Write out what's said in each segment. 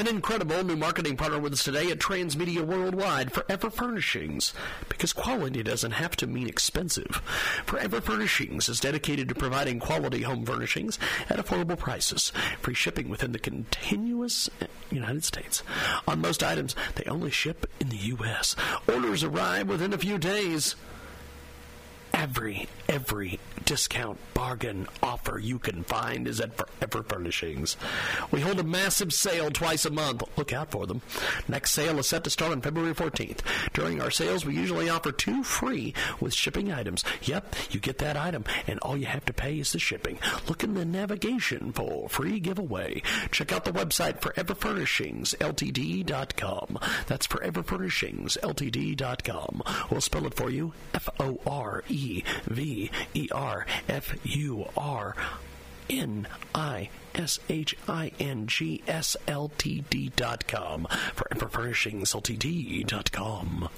An incredible new marketing partner with us today at Transmedia Worldwide, Forever Furnishings. Because quality doesn't have to mean expensive. Forever Furnishings is dedicated to providing quality home furnishings at affordable prices. Free shipping within the continuous United States. On most items, they only ship in the U.S. Orders arrive within a few days every every discount bargain offer you can find is at Forever Furnishings. We hold a massive sale twice a month. Look out for them. Next sale is set to start on February 14th. During our sales, we usually offer two free with shipping items. Yep, you get that item, and all you have to pay is the shipping. Look in the navigation for free giveaway. Check out the website foreverfurnishingsltd.com. That's foreverfurnishingsltd.com. We'll spell it for you F O R E V E R F U R N I S H I N G S L T D dot com. for Furnishings Ltd dot com.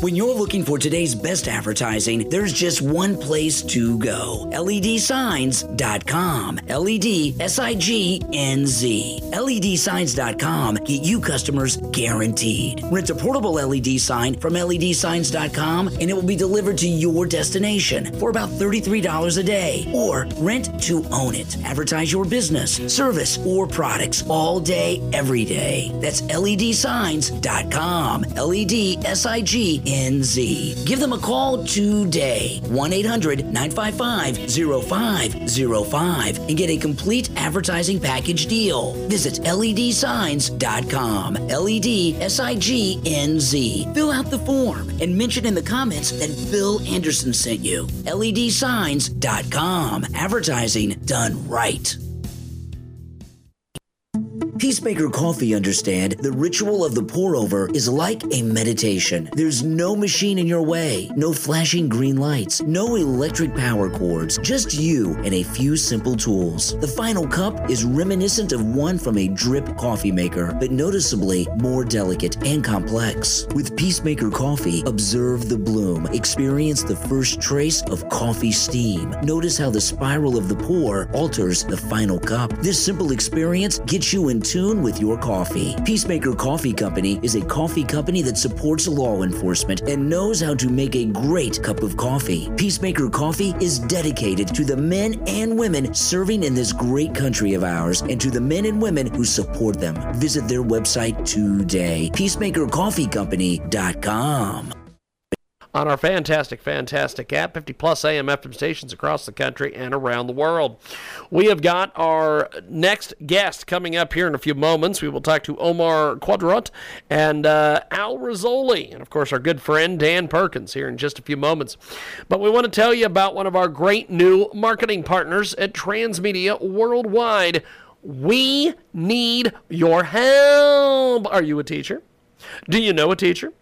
When you're looking for today's best advertising, there's just one place to go. LEDsignz.com. LED S I G N Z. LEDsignz.com get you customers guaranteed. Rent a portable LED sign from LEDsignz.com and it will be delivered to your destination for about $33 a day. Or rent to own it. Advertise your business, service, or products all day, every day. That's LEDsignz.com. LED S I G N Z. Give them a call today. 1 800 955 0505 and get a complete advertising package deal. Visit LEDsignz.com. LED S I G N Z. Fill out the form and mention in the comments that Phil Anderson sent you. LEDsignz.com. Advertising done right. Peacemaker Coffee understand the ritual of the pour over is like a meditation. There's no machine in your way, no flashing green lights, no electric power cords, just you and a few simple tools. The final cup is reminiscent of one from a drip coffee maker, but noticeably more delicate and complex. With Peacemaker Coffee, observe the bloom, experience the first trace of coffee steam. Notice how the spiral of the pour alters the final cup. This simple experience gets you in tune with your coffee. Peacemaker Coffee Company is a coffee company that supports law enforcement and knows how to make a great cup of coffee. Peacemaker Coffee is dedicated to the men and women serving in this great country of ours and to the men and women who support them. Visit their website today, peacemakercoffeecompany.com on our fantastic, fantastic app, 50 plus AM FM stations across the country and around the world. We have got our next guest coming up here in a few moments. We will talk to Omar Quadrat and uh, Al Rizzoli, and of course, our good friend Dan Perkins here in just a few moments. But we want to tell you about one of our great new marketing partners at Transmedia Worldwide. We need your help. Are you a teacher? Do you know a teacher?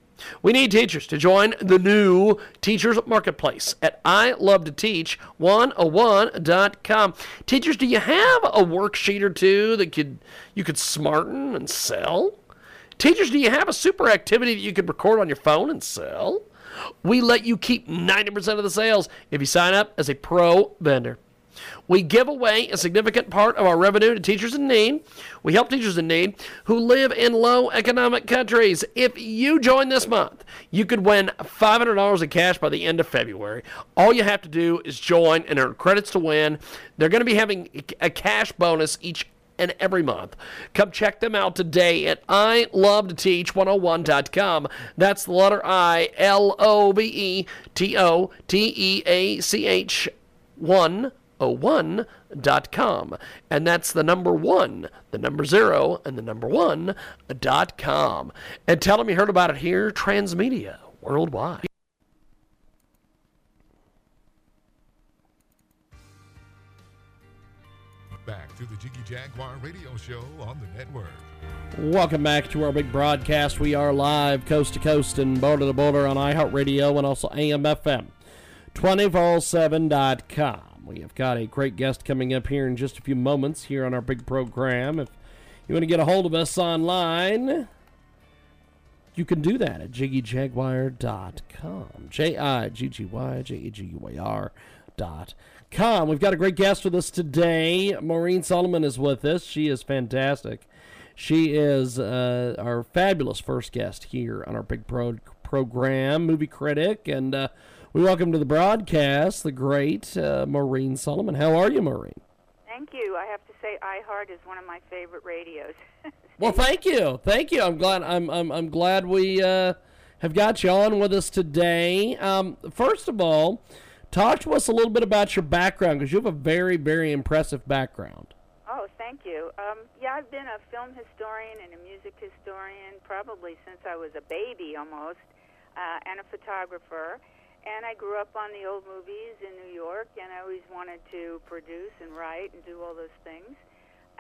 We need teachers to join the new Teachers Marketplace at iLoveToTeach101.com. Teachers, do you have a worksheet or two that could you could smarten and sell? Teachers, do you have a super activity that you could record on your phone and sell? We let you keep 90% of the sales if you sign up as a pro vendor. We give away a significant part of our revenue to teachers in need. We help teachers in need who live in low economic countries. If you join this month, you could win $500 in cash by the end of February. All you have to do is join and earn credits to win. They're going to be having a cash bonus each and every month. Come check them out today at ilovetoteach101.com. That's the letter I L O V E T O T E A C H 1 one.com. And that's the number one, the number zero, and the number one dot com. And tell them you heard about it here, Transmedia Worldwide. Back to the Jiggy Jaguar radio show on the network. Welcome back to our big broadcast. We are live coast to coast and border to border on iHeartRadio and also AMFM 247.com. We have got a great guest coming up here in just a few moments here on our big program. If you want to get a hold of us online, you can do that at jiggyjaguar.com. J I G G Y J E G U A R dot com. We've got a great guest with us today. Maureen Solomon is with us. She is fantastic. She is uh, our fabulous first guest here on our big pro- program, movie critic, and uh, we welcome to the broadcast the great uh, Maureen Solomon. How are you, Maureen? Thank you. I have to say, iHeart is one of my favorite radios. well, thank you, thank you. I'm glad. I'm I'm, I'm glad we uh, have got you on with us today. Um, first of all, talk to us a little bit about your background because you have a very very impressive background. Oh, thank you. Um, yeah, I've been a film historian and a music historian probably since I was a baby almost, uh, and a photographer. And I grew up on the old movies in New York, and I always wanted to produce and write and do all those things.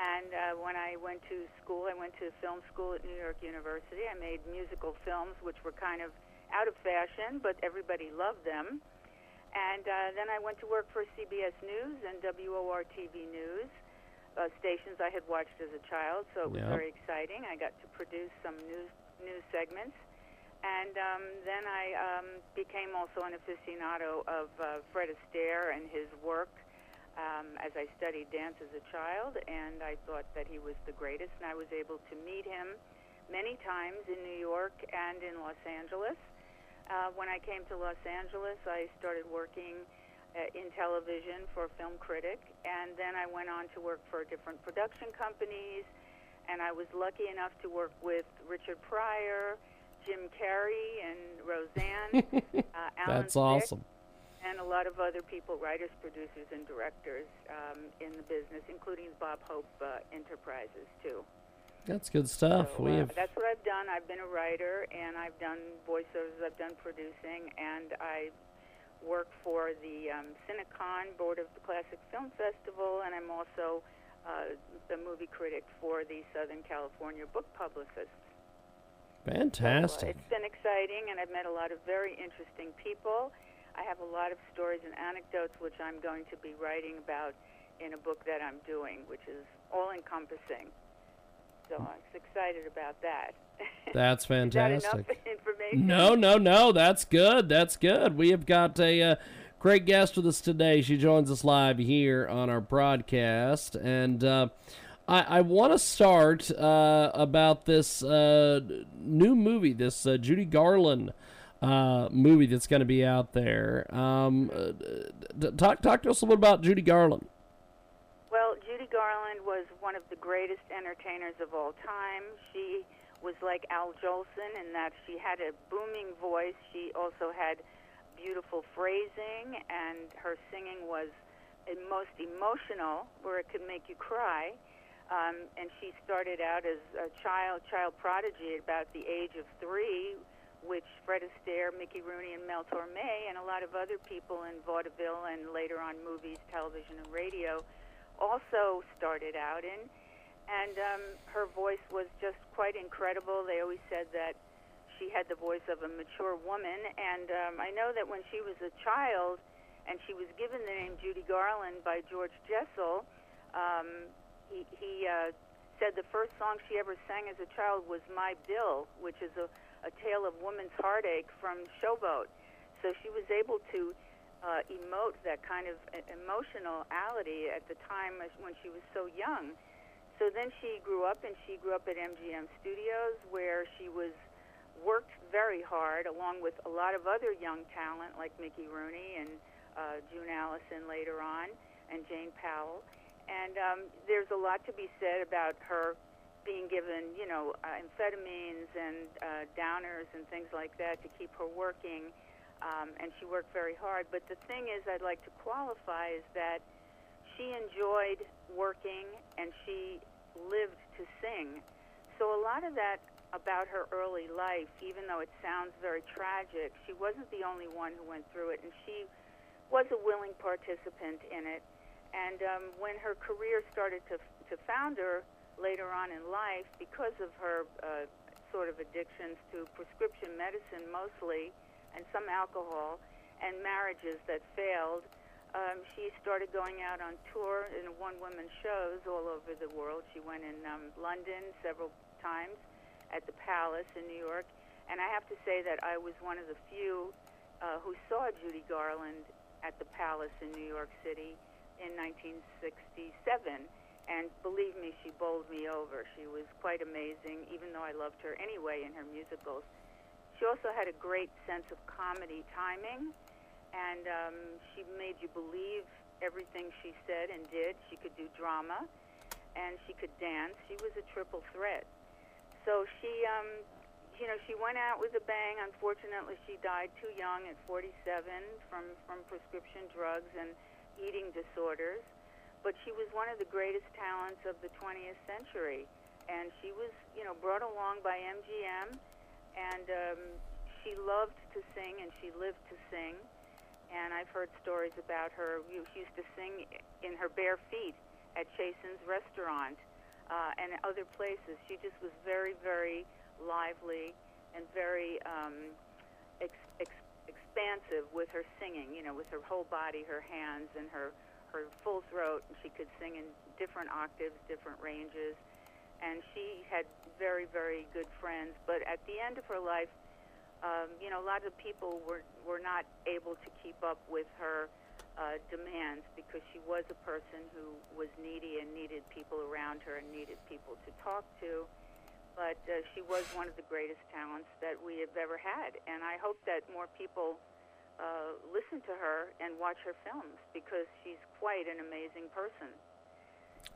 And uh, when I went to school, I went to film school at New York University. I made musical films, which were kind of out of fashion, but everybody loved them. And uh, then I went to work for CBS News and WOR TV News, uh, stations I had watched as a child, so it was Yeah. very exciting. I got to produce some news news segments. And um, then I um, became also an aficionado of uh, Fred Astaire and his work um, as I studied dance as a child, and I thought that he was the greatest. And I was able to meet him many times in New York and in Los Angeles. Uh, when I came to Los Angeles, I started working uh, in television for a Film Critic, and then I went on to work for different production companies. And I was lucky enough to work with Richard Pryor, Jim Carrey, and Roseanne. uh, Alan That's awesome. and a lot of other people, writers, producers, and directors um, in the business, including Bob Hope uh, Enterprises too. That's good stuff. So, we uh, have that's what I've done. I've been a writer, and I've done voiceovers. I've done producing, and I work for the um, Cinecon Board of the Classic Film Festival, and I'm also uh, the movie critic for the Southern California Book Publicists. So, fantastic. it's been exciting, and I've met a lot of very interesting people. I have a lot of stories and anecdotes, which I'm going to be writing about in a book that I'm doing, which is all encompassing. So I'm excited about that. That's Is that fantastic. information? No, no, no. That's good. That's good. We have got a uh, great guest with us today. She joins us live here on our broadcast, and uh, I, I want to start uh, about this uh, new movie, this uh, Judy Garland uh, movie that's going to be out there. Um, uh, talk talk to us a little bit about Judy Garland. Well, Judy Garland was one of the greatest entertainers of all time. She was like Al Jolson in that she had a booming voice. She also had beautiful phrasing, and her singing was most emotional, where it could make you cry. Um, and she started out as a child, child prodigy at about the age of three, which Fred Astaire, Mickey Rooney, and Mel Torme, and a lot of other people in vaudeville and later on movies, television, and radio also started out in. And um, her voice was just quite incredible. They always said that she had the voice of a mature woman. And um, I know that when she was a child and she was given the name Judy Garland by George Jessel, um, he, he uh, said the first song she ever sang as a child was My Bill, which is a, a tale of woman's heartache from Showboat. So she was able to uh, emote that kind of emotionality at the time when she was so young. So then she grew up, and she grew up at MGM Studios, where she was worked very hard, along with a lot of other young talent like Mickey Rooney and uh, June Allyson later on, and Jane Powell. And um, there's a lot to be said about her being given, you know, uh, amphetamines and uh, downers and things like that to keep her working. Um, and she worked very hard. But the thing is, I'd like to qualify is that she enjoyed working and she lived to sing. So a lot of that about her early life, even though it sounds very tragic, she wasn't the only one who went through it, and she was a willing participant in it. And um, when her career started to to found her later on in life because of her uh, sort of addictions to prescription medicine mostly and some alcohol and marriages that failed. Um, she started going out on tour in one woman shows all over the world. She went in um, London several times at the Palace in New York. And I have to say that I was one of the few uh, who saw Judy Garland at the Palace in New York City in 1967. And believe me, she bowled me over. She was quite amazing, even though I loved her anyway in her musicals. She also had a great sense of comedy timing and um, she made you believe everything she said and did. She could do drama, and she could dance. She was a triple threat. So she, um, you know, she went out with a bang. Unfortunately, she died too young at 47 from from prescription drugs and eating disorders. But she was one of the greatest talents of the 20th century, and she was, you know, brought along by MGM, and um, she loved to sing and she lived to sing and I've heard stories about her. She used to sing in her bare feet at Chasen's restaurant uh, and other places. She just was very, very lively and very um, expansive with her singing. You know, with her whole body, her hands, and her her full throat. And she could sing in different octaves, different ranges. And she had very, very good friends. But at the end of her life, um, you know, a lot of people were were not able to keep up with her uh, demands because she was a person who was needy and needed people around her and needed people to talk to. But uh, she was one of the greatest talents that we have ever had, and I hope that more people uh, listen to her and watch her films because she's quite an amazing person.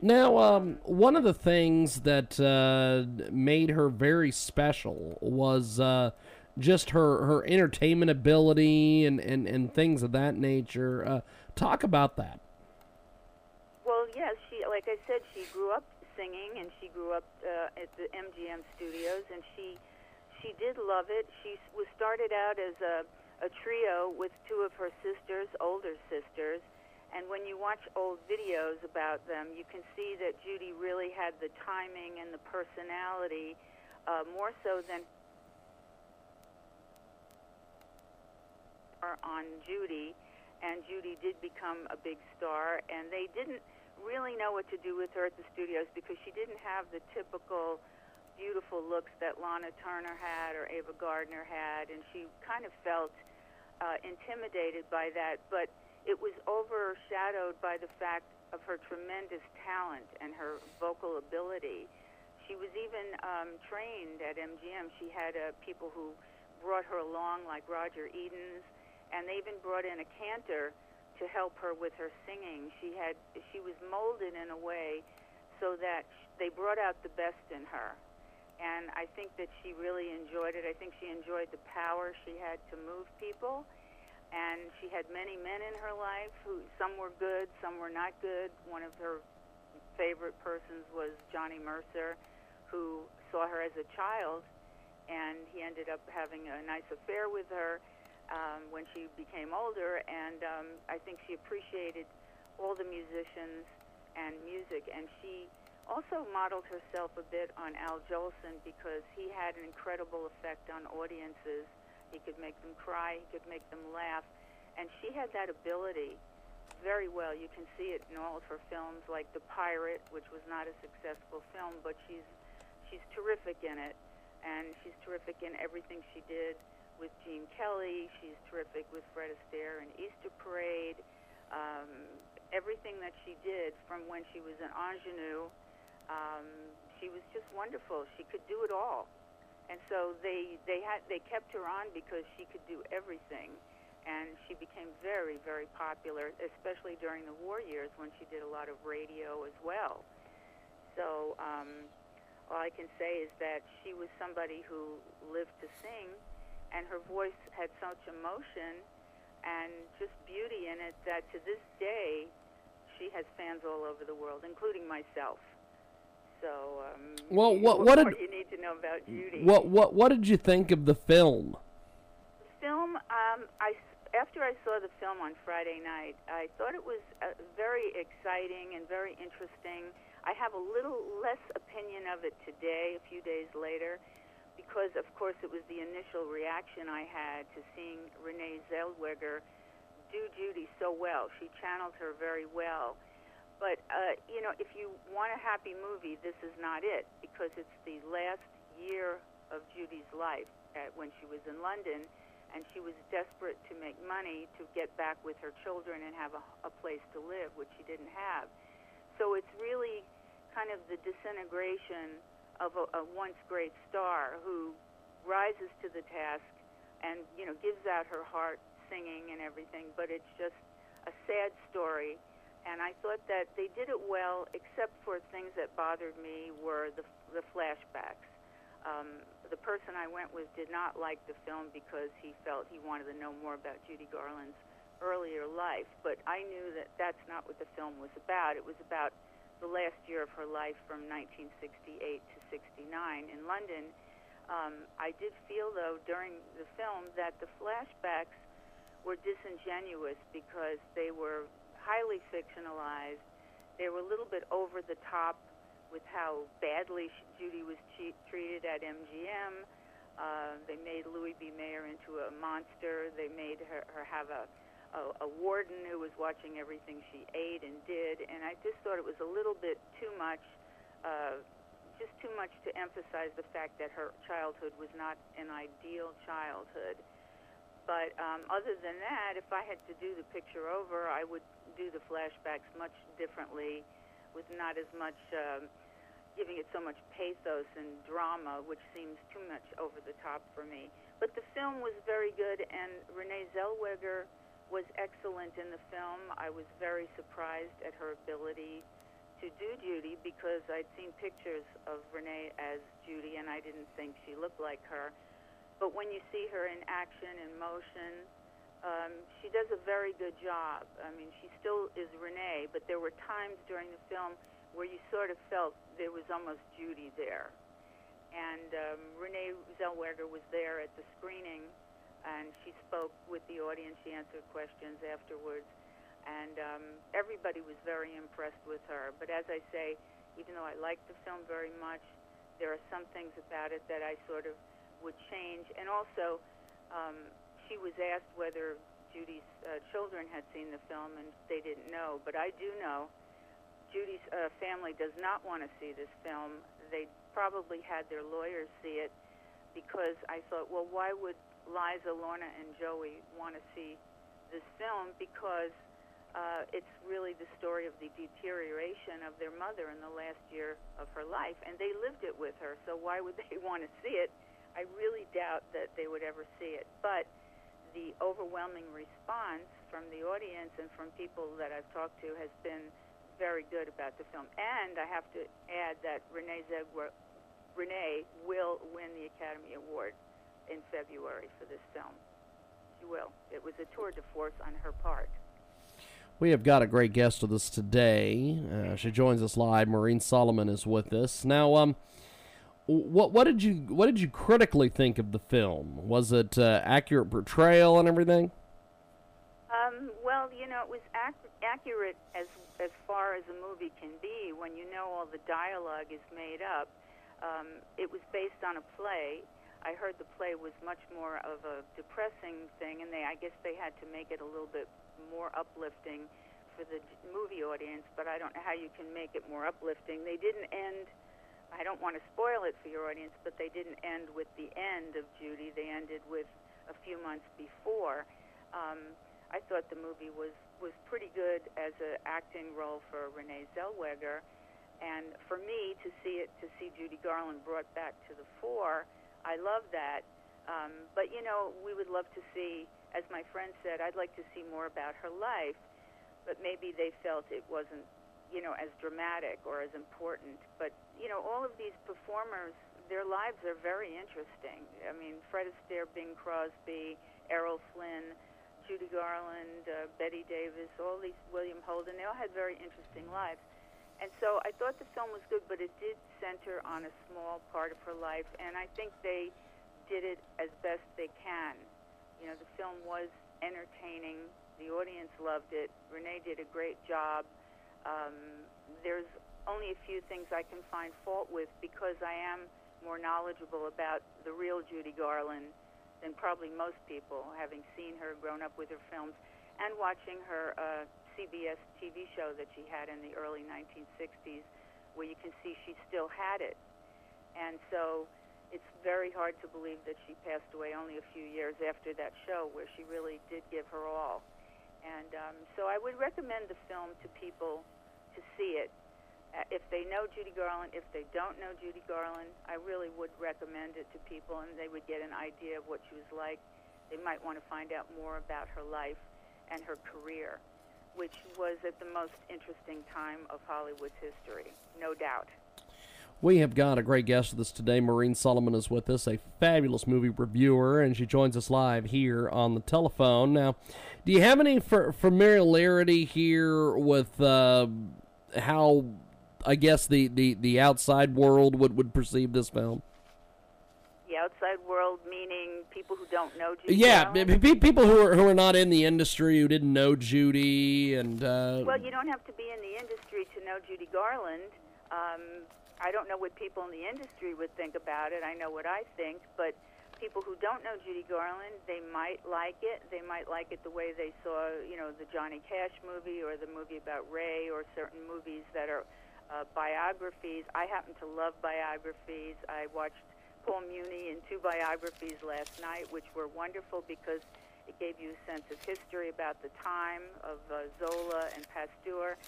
Now, um, one of the things that uh, made her very special was uh, just her her entertainment ability and and, and things of that nature. Uh, talk about that. Well, yes, she like I said, she grew up singing and she grew up uh, at the MGM studios, and she she did love it. She was started out as a a trio with two of her sisters, older sisters. And when you watch old videos about them, you can see that Judy really had the timing and the personality uh, more so than on Judy, and Judy did become a big star. And they didn't really know what to do with her at the studios because she didn't have the typical beautiful looks that Lana Turner had or Ava Gardner had, and she kind of felt uh, intimidated by that. But it was overshadowed by the fact of her tremendous talent and her vocal ability. She was even um, trained at MGM. She had uh, people who brought her along, like Roger Edens, and they even brought in a cantor to help her with her singing. She had she was molded in a way so that they brought out the best in her. And I think that she really enjoyed it. I think she enjoyed the power she had to move people. And she had many men in her life who some were good, some were not good. One of her favorite persons was Johnny Mercer, who saw her as a child, and he ended up having a nice affair with her um, when she became older, and um, I think she appreciated all the musicians and music, and she also modeled herself a bit on Al Jolson because he had an incredible effect on audiences. He could make them cry, he could make them laugh, and she had that ability very well. You can see it in all of her films, like The Pirate, which was not a successful film, but she's she's terrific in it, and she's terrific in everything she did with Gene Kelly. She's terrific with Fred Astaire and Easter Parade. Um, everything that she did from when she was an ingenue, um, she was just wonderful. She could do it all, and so they they had they kept her on because she could do everything, and she became very very popular, especially during the war years when she did a lot of radio as well. So um, all I can say is that she was somebody who lived to sing and her voice had such emotion and just beauty in it that to this day she has fans all over the world, including myself. So, um, well, what what did you need to know about Judy? What what what did you think of the film? The film, um, I after I saw the film on Friday night, I thought it was uh, very exciting and very interesting. I have a little less opinion of it today, a few days later, because of course it was the initial reaction I had to seeing Renee Zellweger do Judy so well. She channeled her very well. But uh, you know, if you want a happy movie, this is not it because it's the last year of Judy's life at, when she was in London, and she was desperate to make money to get back with her children and have a, a place to live, which she didn't have. So it's really kind of the disintegration of a, a once great star who rises to the task and you know gives out her heart singing and everything, but it's just a sad story. And I thought that they did it well, except for things that bothered me were the the flashbacks. Um, the person I went with did not like the film because he felt he wanted to know more about Judy Garland's earlier life. But I knew that that's not what the film was about. It was about the last year of her life from 1968 to 69 in London. Um, I did feel, though, during the film that the flashbacks were disingenuous because they were highly fictionalized. They were a little bit over the top with how badly Judy was che- treated at MGM. Uh, they made Louis B. Mayer into a monster. They made her, her have a, a, a warden who was watching everything she ate and did. And I just thought it was a little bit too much, uh, just too much to emphasize the fact that her childhood was not an ideal childhood. But um, other than that, if I had to do the picture over, I would do the flashbacks much differently with not as much um, giving it so much pathos and drama, which seems too much over the top for me. But the film was very good, and Renee Zellweger was excellent in the film. I was very surprised at her ability to do Judy because I'd seen pictures of Renee as Judy, and I didn't think she looked like her. But when you see her in action, in motion, um, she does a very good job. I mean, she still is Renee, but there were times during the film where you sort of felt there was almost Judy there. And um, Renee Zellweger was there at the screening, and she spoke with the audience. She answered questions afterwards, and um, everybody was very impressed with her. But as I say, even though I liked the film very much, there are some things about it that I sort of would change. And also, um, she was asked whether Judy's uh, children had seen the film, and they didn't know. But I do know Judy's uh, family does not want to see this film. They probably had their lawyers see it because I thought, well, why would Liza, Lorna, and Joey want to see this film? Because uh, it's really the story of the deterioration of their mother in the last year of her life, and they lived it with her. So why would they want to see it? I really doubt that they would ever see it. But the overwhelming response from the audience and from people that I've talked to has been very good about the film. And I have to add that Renee Zellweger, Renee will win the Academy Award in February for this film. She will. It was a tour de force on her part. We have got a great guest with us today. Uh, she joins us live. Maureen Solomon is with us now. Um, what what did you what did you critically think of the film? Was it uh, accurate portrayal and everything? Um, well, you know, it was ac- accurate as as far as a movie can be when you know all the dialogue is made up. Um, it was based on a play. I heard the play was much more of a depressing thing, and they I guess they had to make it a little bit more uplifting for the movie audience. But I don't know how you can make it more uplifting. They didn't end I don't want to spoil it for your audience, but they didn't end with the end of Judy. They ended with a few months before. Um, I thought the movie was was pretty good as an acting role for Renee Zellweger, and for me to see it to see Judy Garland brought back to the fore, I love that. Um, but you know, we would love to see, as my friend said, I'd like to see more about her life, but maybe they felt it wasn't you know, as dramatic or as important. But, you know, all of these performers, their lives are very interesting. I mean, Fred Astaire, Bing Crosby, Errol Flynn, Judy Garland, uh, Bette Davis, all these, William Holden, they all had very interesting lives. And so I thought the film was good, but it did center on a small part of her life, and I think they did it as best they can. You know, the film was entertaining. The audience loved it. Renee did a great job um, there's only a few things I can find fault with because I am more knowledgeable about the real Judy Garland than probably most people, having seen her, grown up with her films, and watching her uh, CBS TV show that she had in the early 1960s, where you can see she still had it. And so it's very hard to believe that she passed away only a few years after that show, where she really did give her all. And um, so I would recommend the film to people to see it. Uh, if they know Judy Garland, if they don't know Judy Garland, I really would recommend it to people, and they would get an idea of what she was like. They might want to find out more about her life and her career, which was at the most interesting time of Hollywood's history, no doubt. We have got a great guest with us today. Maureen Solomon is with us, a fabulous movie reviewer, and she joins us live here on the telephone. Now, do you have any familiarity here with uh, how, I guess, the, the, the outside world would, would perceive this film? Outside world, meaning people who don't know Judy Yeah, Garland? people who are who are not in the industry, who didn't know Judy, and uh, Well, you don't have to be in the industry to know Judy Garland. Um, I don't know what people in the industry would think about it. I know what I think, but people who don't know Judy Garland, they might like it. They might like it the way they saw, you know, the Johnny Cash movie or the movie about Ray or certain movies that are uh, biographies. I happen to love biographies. I watched Paul Muni in two biographies last night, which were wonderful because it gave you a sense of history about the time of uh, Zola and Pasteur.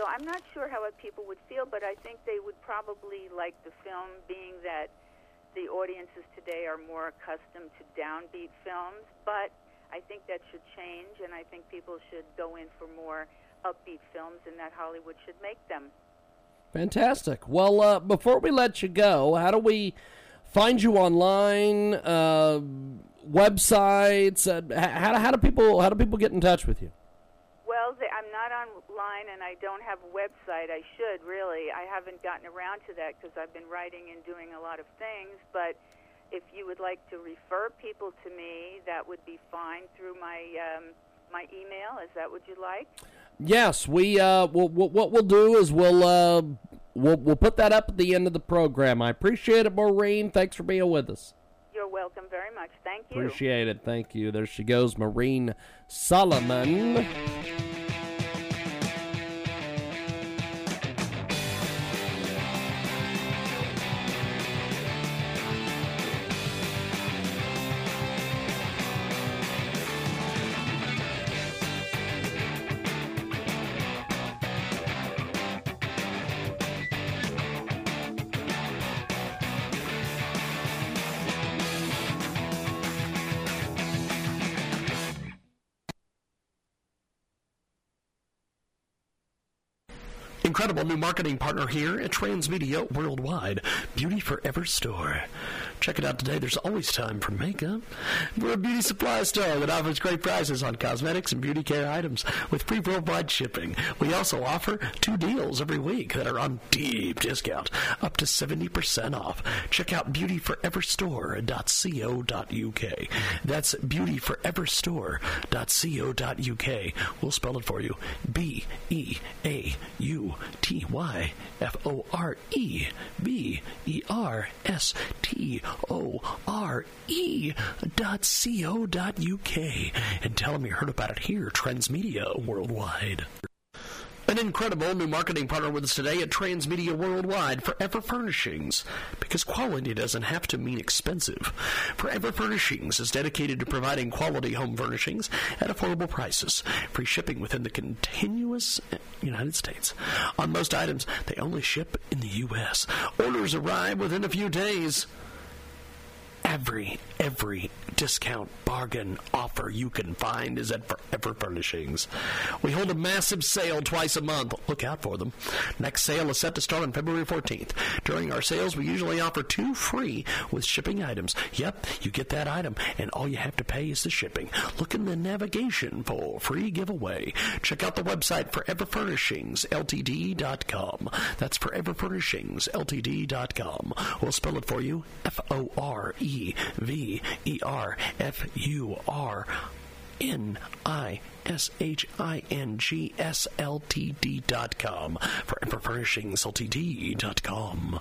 So I'm not sure how people would feel, but I think they would probably like the film, being that the audiences today are more accustomed to downbeat films. But I think that should change, and I think people should go in for more upbeat films, and that Hollywood should make them. Fantastic. Well, uh, before we let you go, how do we find you online? Uh, websites? Uh, how, how do people how do people get in touch with you? Well, the, I'm not online and I don't have a website. I should really. I haven't gotten around to that because I've been writing and doing a lot of things. But if you would like to refer people to me, that would be fine through my um, my email. Is that what you like? Yes, we. Uh, we'll, we'll, what we'll do is we'll uh, we'll we'll put that up at the end of the program. I appreciate it, Maureen. Thanks for being with us. You're welcome very much. Thank you. Appreciate it. Thank you. There she goes, Maureen Solomon. Marketing partner here at Transmedia Worldwide, Beauty Forever Store. Check it out today. There's always time for makeup. We're a beauty supply store that offers great prices on cosmetics and beauty care items with free worldwide shipping. We also offer two deals every week that are on deep discount, up to 70% off. Check out beautyforeverstore.co.uk. That's beautyforeverstore.co.uk. We'll spell it for you. B E A U T Y F O R E B E R S T O R E dot C O dot UK. And tell them you heard about it here, Transmedia Worldwide. An incredible new marketing partner with us today at Transmedia Worldwide, Forever Furnishings. Because quality doesn't have to mean expensive. Forever Furnishings is dedicated to providing quality home furnishings at affordable prices. Free shipping within the continuous eh, United States. On most items, they only ship in the U.S. Orders arrive within a few days every every discount bargain offer you can find is at Forever Furnishings. We hold a massive sale twice a month. Look out for them. Next sale is set to start on February 14th. During our sales, we usually offer two free with shipping items. Yep, you get that item, and all you have to pay is the shipping. Look in the navigation for free giveaway. Check out the website foreverfurnishingsltd.com. That's foreverfurnishingsltd.com. We'll spell it for you. F O R E V E R F U R N I S H I N G S L T D dot com. Forever Furnishings Ltd dot com.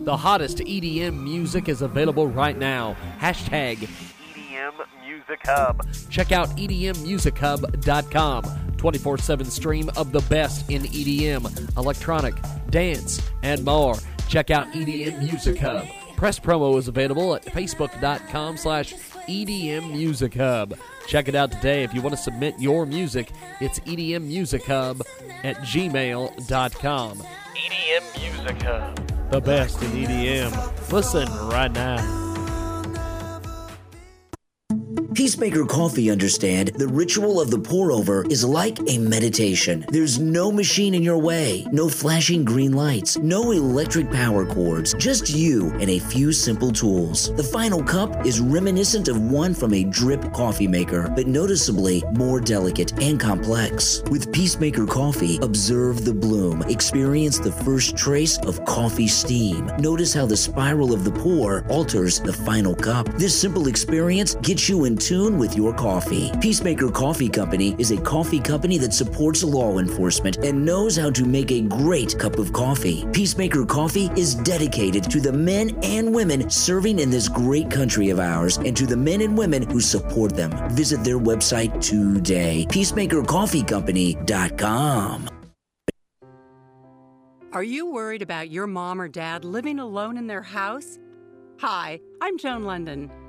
The hottest EDM music is available right now. Hashtag EDM Music Hub. Check out E EDMMusicHub.com. 24 7 stream of the best in EDM, electronic, dance, and more. Check out EDM Music Hub. Press promo is available at facebook.com slash EDM Music Hub. Check it out today. If you want to submit your music, it's EDM Music Hub at gmail.com. EDM Music Hub. The best in EDM. Listen right now. Peacemaker Coffee understand the ritual of the pour over is like a meditation. There's no machine in your way, no flashing green lights, no electric power cords, just you and a few simple tools. The final cup is reminiscent of one from a drip coffee maker, but noticeably more delicate and complex. With Peacemaker Coffee, observe the bloom, experience the first trace of coffee steam. Notice how the spiral of the pour alters the final cup. This simple experience gets you in tune with your coffee. Peacemaker Coffee Company is a coffee company that supports law enforcement and knows how to make a great cup of coffee. Peacemaker Coffee is dedicated to the men and women serving in this great country of ours and to the men and women who support them. Visit their website today, peacemakercoffeecompany.com. Are you worried about your mom or dad living alone in their house? Hi, I'm Joan London.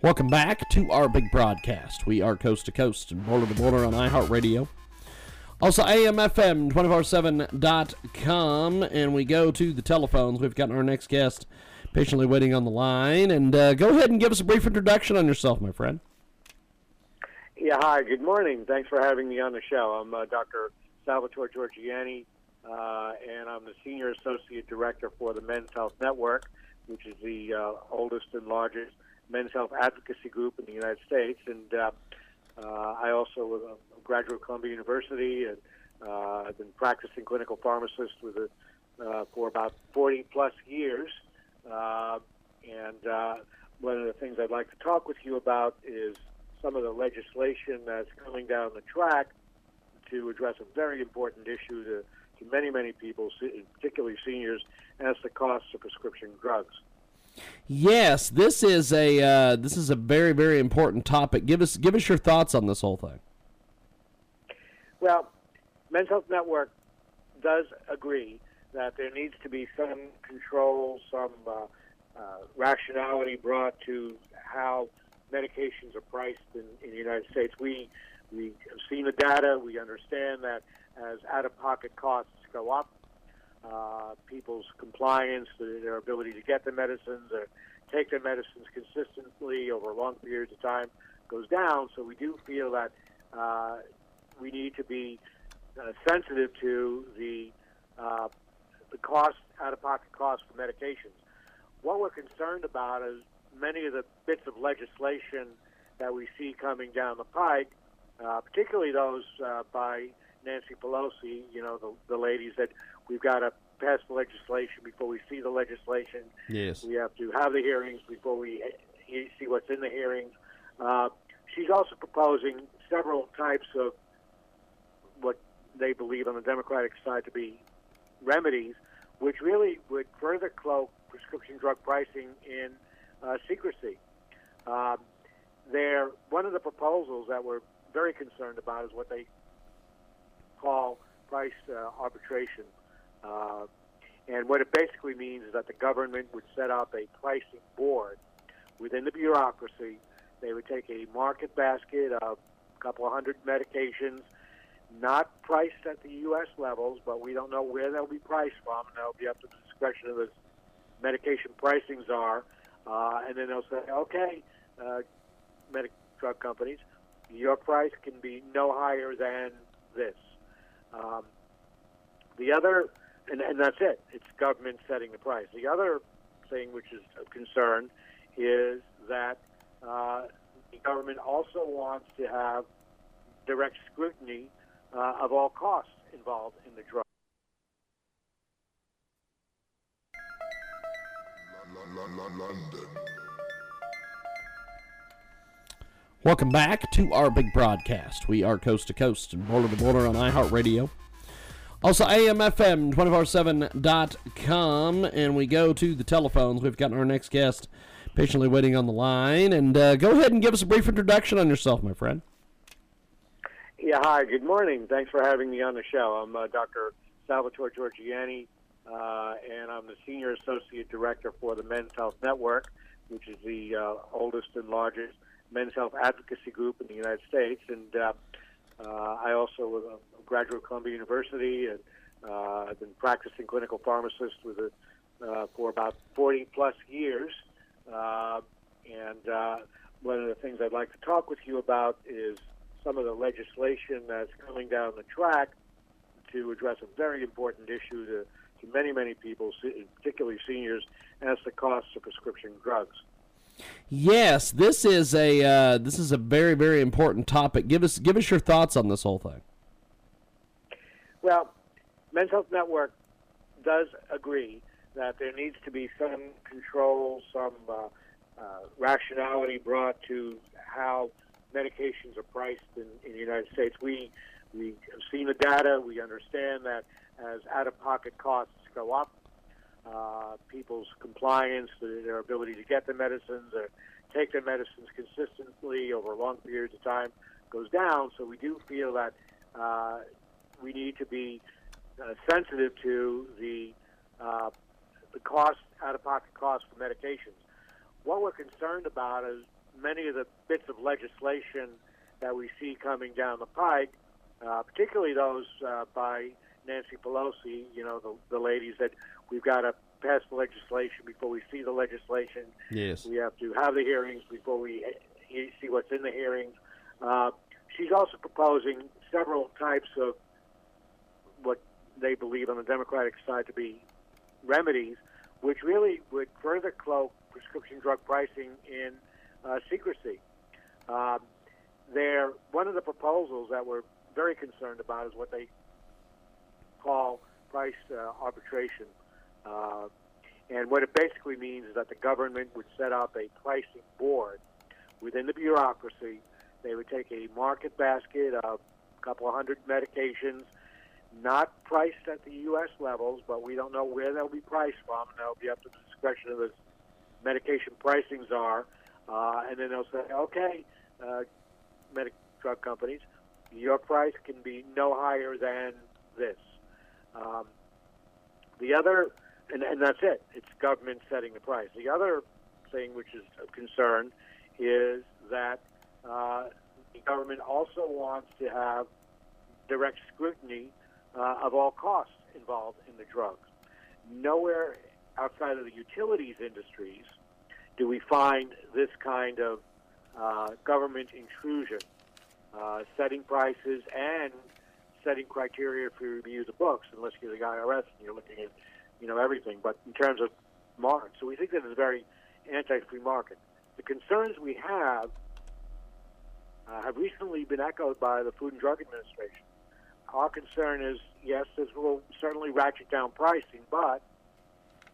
Welcome back to our big broadcast. We are coast to coast and border to border on iHeartRadio. Also, AMFM247.com. And we go to the telephones. We've got our next guest patiently waiting on the line. And uh, go ahead and give us a brief introduction on yourself, my friend. Yeah, hi, good morning. Thanks for having me on the show. I'm uh, Dr. Salvatore Giorgianni, uh, and I'm the Senior Associate Director for the Men's Health Network, which is the uh, oldest and largest men's health advocacy group in the United States. And uh, uh, I also was a graduate of Columbia University, and uh, I've been practicing clinical pharmacist with a, uh, for about 40 plus years. Uh, and uh, one of the things I'd like to talk with you about is some of the legislation that's coming down the track to address a very important issue to, to many, many people, particularly seniors, and that's the costs of prescription drugs. Yes, this is a uh, this is a very very important topic. Give us give us your thoughts on this whole thing. Well, Men's Health Network does agree that there needs to be some control, some uh, uh, rationality brought to how medications are priced in, in the United States. We we have seen the data. We understand that as out-of-pocket costs go up, uh, people's compliance, their ability to get the medicines or take their medicines consistently over long periods of time goes down. So we do feel that uh, we need to be uh, sensitive to the uh, the cost, out-of-pocket costs for medications. What we're concerned about is many of the bits of legislation that we see coming down the pike, uh, particularly those uh, by Nancy Pelosi. You know, the, the ladies that we've got to pass the legislation before we see the legislation. Yes. We have to have the hearings before we see what's in the hearings. Uh, she's also proposing several types of what they believe on the Democratic side to be remedies. which really would further cloak prescription drug pricing in uh, secrecy. Um, they're, one of the proposals that we're very concerned about is what they call price uh, arbitration. Uh, and what it basically means is that the government would set up a pricing board within the bureaucracy. They would take a market basket of a couple of hundred medications, not priced at the U.S. levels, but we don't know where they'll be priced from, that'll be up to the discretion of the medication pricing czar. Uh, and then they'll say, okay, uh, medic drug companies, your price can be no higher than this. Um, the other, and, and that's it. It's government setting the price. The other thing which is of concern is that uh, the government also wants to have direct scrutiny uh, of all costs involved in the drug. Welcome back to our big broadcast. We are coast to coast and border to border on iHeartRadio. Also, AMFM247.com. And we go to the telephones. We've got our next guest patiently waiting on the line. And uh, go ahead and give us a brief introduction on yourself, my friend. Yeah, hi, good morning. Thanks for having me on the show. I'm uh, Dr. Salvatore Giorgianni, uh, and I'm the Senior Associate Director for the Men's Health Network, which is the uh, oldest and largest men's health advocacy group in the United States. And uh, uh, I also graduate of Columbia University, and uh, I've been practicing clinical pharmacist with a, uh, for about 40 plus years. Uh, and uh, one of the things I'd like to talk with you about is some of the legislation that's coming down the track to address a very important issue to, to many, many people, particularly seniors, and that's the costs of prescription drugs. Yes, this is a uh, this is a very very important topic. Give us give us your thoughts on this whole thing. Well, Men's Health Network does agree that there needs to be some control, some uh, uh, rationality brought to how medications are priced in, in the United States. We we have seen the data. We understand that as out-of-pocket costs go up, uh, people's compliance, their ability to get the medicines or take their medicines consistently over long periods of time goes down. So we do feel that uh, we need to be uh, sensitive to the uh, the cost, out-of-pocket costs for medications. What we're concerned about is many of the bits of legislation that we see coming down the pike, uh, particularly those uh, by Nancy Pelosi, you know, the, the ladies that we've got to pass the legislation before we see the legislation. Yes. We have to have the hearings before we see what's in the hearings. Uh, she's also proposing several types of they believe on the Democratic side to be remedies, which really would further cloak prescription drug pricing in uh, secrecy. Um, they're, one of the proposals that we're very concerned about is what they call price uh, arbitration. Uh, and what it basically means is that the government would set up a pricing board within the bureaucracy. They would take a market basket of a couple of hundred medications, not priced at the U.S. levels, but we don't know where they'll be priced from, and that'll be up to the discretion of the medication pricing are. Uh, and then they'll say, okay, uh, medic drug companies, your price can be no higher than this. Um, the other, and, and that's it. It's government setting the price. The other thing which is of concern is that uh, the government also wants to have direct scrutiny uh, of all costs involved in the drugs. Nowhere outside of the utilities industries do we find this kind of uh, government intrusion, uh, setting prices and setting criteria for review of the books, unless you're the IRS and you're looking at, you know, everything. But in terms of market, so we think that it's very anti-free market. The concerns we have uh, have recently been echoed by the Food and Drug Administration. Our concern is, yes, this will certainly ratchet down pricing, but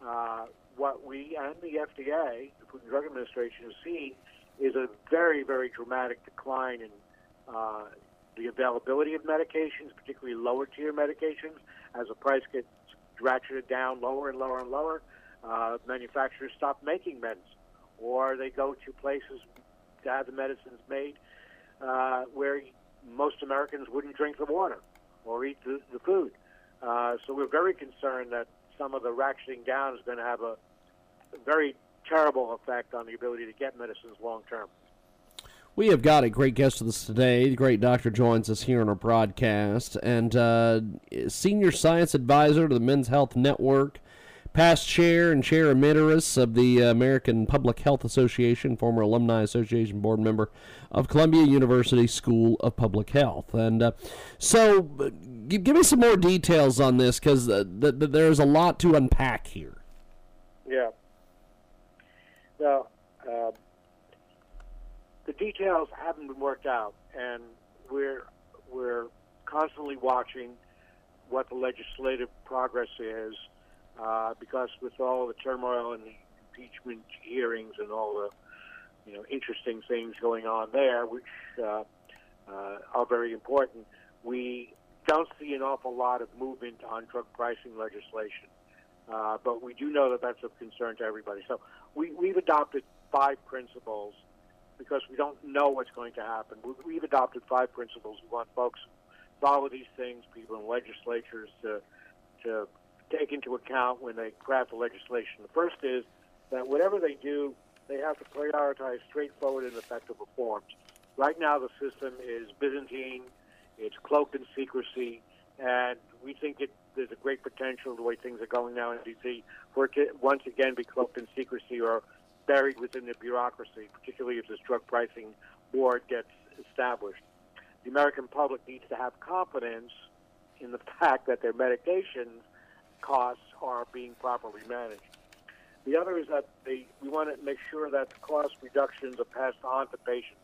uh, what we and the FDA, the Food and Drug Administration, have seen is a very, very dramatic decline in uh, the availability of medications, particularly lower tier medications, as the price gets ratcheted down lower and lower and lower. Uh, manufacturers stop making meds, or they go to places to have the medicines made uh, where most Americans wouldn't drink the water or eat the, the food. Uh, so we're very concerned that some of the ratcheting down is going to have a very terrible effect on the ability to get medicines long term. We have got a great guest with us today. The great doctor joins us here on our broadcast, and uh, senior science advisor to the Men's Health Network, past chair and chair emeritus of the American Public Health Association, former alumni association board member of Columbia University School of Public Health. And uh, so, give, give me some more details on this because uh, th- th- there's a lot to unpack here. Yeah. Well, uh, the details haven't been worked out, and we're we're constantly watching what the legislative progress is, uh, because with all the turmoil and the impeachment hearings and all the you know interesting things going on there, which uh, uh, are very important, we don't see an awful lot of movement on drug pricing legislation. Uh, but we do know that that's of concern to everybody. So we, we've adopted five principles because we don't know what's going to happen. We, have adopted five principles. We want folks follow these things, people in legislatures to to take into account when they craft the legislation. The first is that whatever they do, they have to prioritize straightforward and effective reforms. Right now, the system is Byzantine, it's cloaked in secrecy, and we think it, there's a great potential the way things are going now in D.C. for it to once again be cloaked in secrecy or buried within the bureaucracy, particularly if this drug pricing board gets established. The American public needs to have confidence in the fact that their medication costs are being properly managed. The other is that they, we want to make sure that the cost reductions are passed on to patients.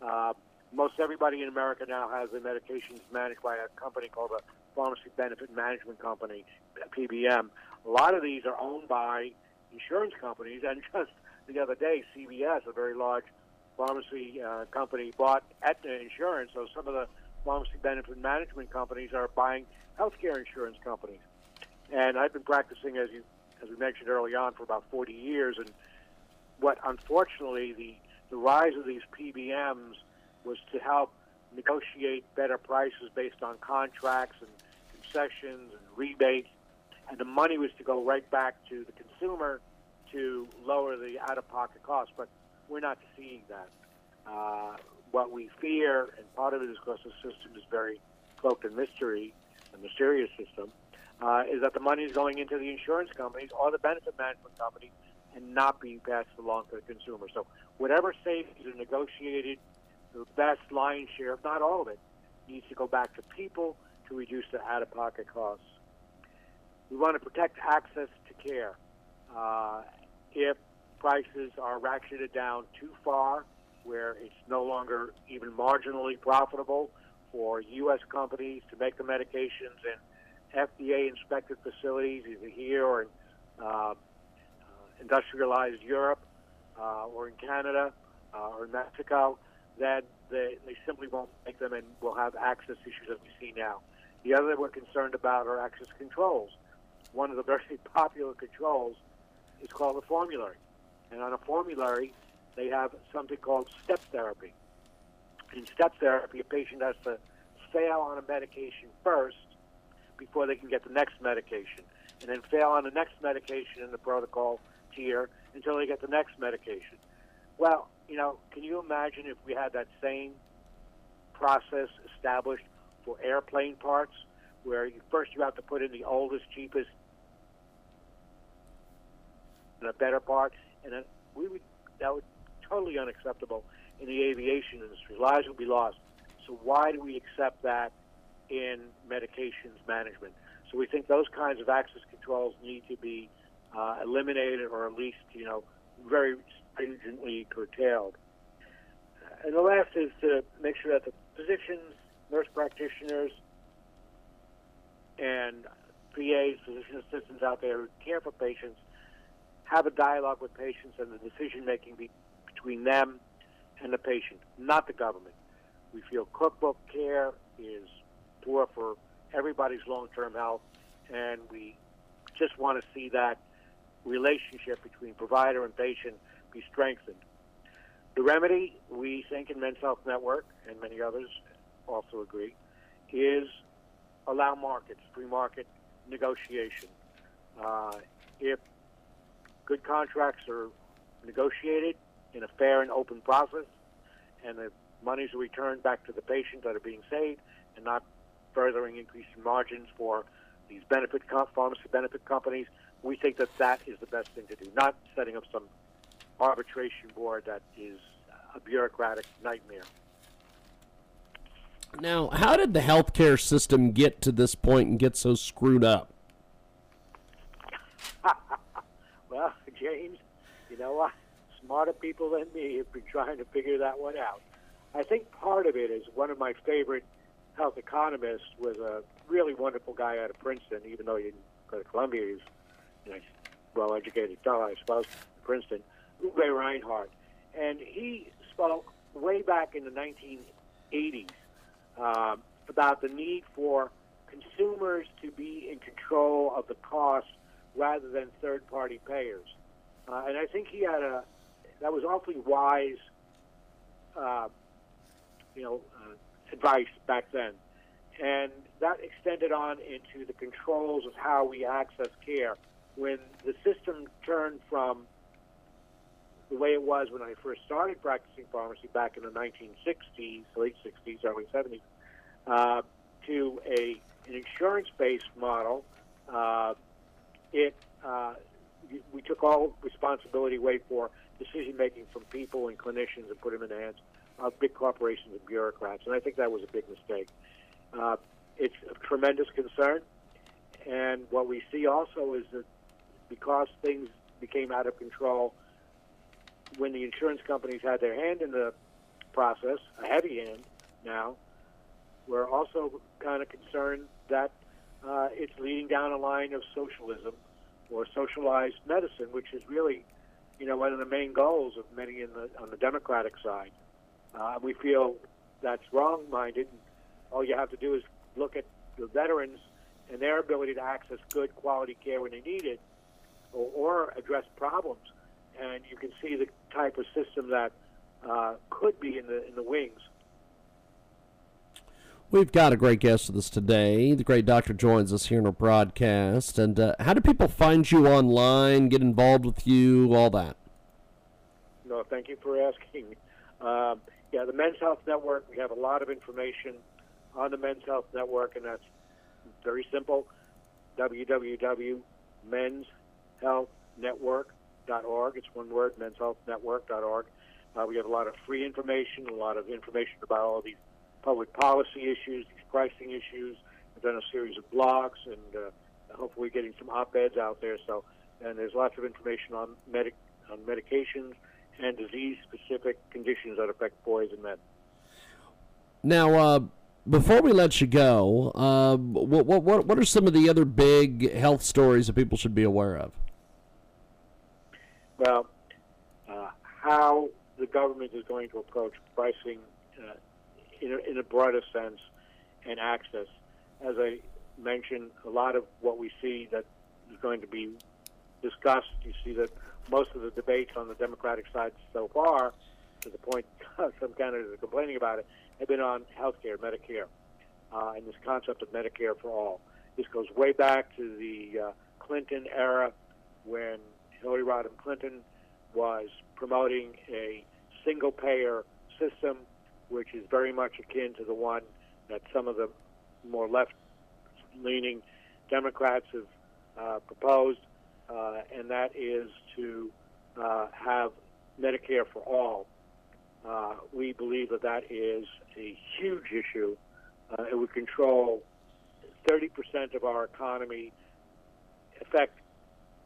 Uh, most everybody in America now has their medications managed by a company called a Pharmacy Benefit Management Company, PBM. A lot of these are owned by insurance companies, and just the other day, CVS, a very large pharmacy uh, company, bought Aetna Insurance. So some of the pharmacy benefit management companies are buying healthcare insurance companies. And I've been practicing, as you as we mentioned early on, for about 40 years. And what unfortunately the the rise of these PBMs was to help negotiate better prices based on contracts and concessions and rebates, and the money was to go right back to the consumer to lower the out-of-pocket costs, but we're not seeing that. Uh, what we fear, and part of it is because the system is very cloaked in mystery, a mysterious system, uh, is that the money is going into the insurance companies or the benefit management companies and not being passed along to the consumer. So whatever savings are negotiated, the best lion's share, if not all of it, needs to go back to people to reduce the out-of-pocket costs. We want to protect access to care. Uh, if prices are ratcheted down too far, where it's no longer even marginally profitable for U.S. companies to make the medications in FDA-inspected facilities, either here or in uh, uh, industrialized Europe uh, or in Canada uh, or in Mexico, then they, they simply won't make them and will have access issues as we see now. The other that we're concerned about are access controls. One of the very popular controls is called a formulary. And on a formulary, they have something called step therapy. In step therapy, a patient has to fail on a medication first before they can get the next medication, and then fail on the next medication in the protocol tier until they get the next medication. Well, you know, can you imagine if we had that same process established for airplane parts, where you, first you have to put in the oldest, cheapest and a better part, and then we would that would totally unacceptable in the aviation industry. Lives would be lost. So why do we accept that in medications management? So we think those kinds of access controls need to be uh, eliminated, or at least you know very stringently curtailed. And the last is to make sure that the physicians, nurse practitioners, and PAs, physician assistants out there who care for patients have a dialogue with patients and the decision making be between them and the patient, not the government. We feel cookbook care is for everybody's long term health, and we just want to see that relationship between provider and patient be strengthened. The remedy, we think in Men's Health Network, and many others also agree, is allow markets, free market negotiation. Uh, if good contracts are negotiated in a fair and open process, and the monies are returned back to the patient that are being saved, and not furthering increasing margins for these benefit com- pharmacy benefit companies, we think that that is the best thing to do. Not setting up some arbitration board that is a bureaucratic nightmare. Now, how did the healthcare system get to this point and get so screwed up? well, James, you know what? Smarter people than me have been trying to figure that one out. I think part of it is one of my favorite health economists was a really wonderful guy out of Princeton, even though he didn't go to Columbia. He's you know, well-educated fellow, I suppose, Princeton, Uwe Reinhardt. And he spoke way back in the 1980s um, about the need for consumers to be in control of the cost rather than third-party payers. Uh, and I think he had a that was awfully wise, uh, you know, uh, advice back then, and that extended on into the controls of how we access care. When the system turned from the way it was when I first started practicing pharmacy back in the 1960s, late 60s, early 70s, uh, to a an insurance-based model, uh, it uh, we took all responsibility away for decision making from people and clinicians and put them in the hands of big corporations and bureaucrats. And I think that was a big mistake. Uh, it's a tremendous concern. And what we see also is that because things became out of control, when the insurance companies had their hand in the process, a heavy hand now, we're also kind of concerned that uh, it's leading down a line of socialism or socialized medicine, which is really, you know, one of the main goals of many in the on the Democratic side. Uh, we feel that's wrong-minded. All you have to do is look at the veterans and their ability to access good quality care when they need it, or, or address problems, and you can see the type of system that uh, could be in the in the wings. We've got a great guest with us today. The great doctor joins us here in our broadcast. And uh, how do people find you online, get involved with you, all that? No, thank you for asking. Um, yeah, the Men's Health Network, we have a lot of information on the Men's Health Network, and that's very simple www.menshealthnetwork.org. It's one word, menshealthnetwork.org. Uh, we have a lot of free information, a lot of information about all these public policy issues, these pricing issues. I've done a series of blogs and uh, hopefully getting some op-eds out there. So, and there's lots of information on medic on medications and disease-specific conditions that affect boys and men. Now, uh, before we let you go, uh, what, what what are some of the other big health stories that people should be aware of? Well, uh, how the government is going to approach pricing uh, in a, in a broader sense and access. As I mentioned, a lot of what we see that is going to be discussed, you see that most of the debates on the Democratic side so far, to the point some candidates are complaining about it, have been on health care, Medicare, uh, and this concept of Medicare for all. This goes way back to the uh, Clinton era when Hillary Rodham Clinton was promoting a single payer system which is very much akin to the one that some of the more left-leaning Democrats have uh, proposed, uh, and that is to uh, have Medicare for all. Uh, we believe that that is a huge issue. Uh, it would control 30% of our economy, affect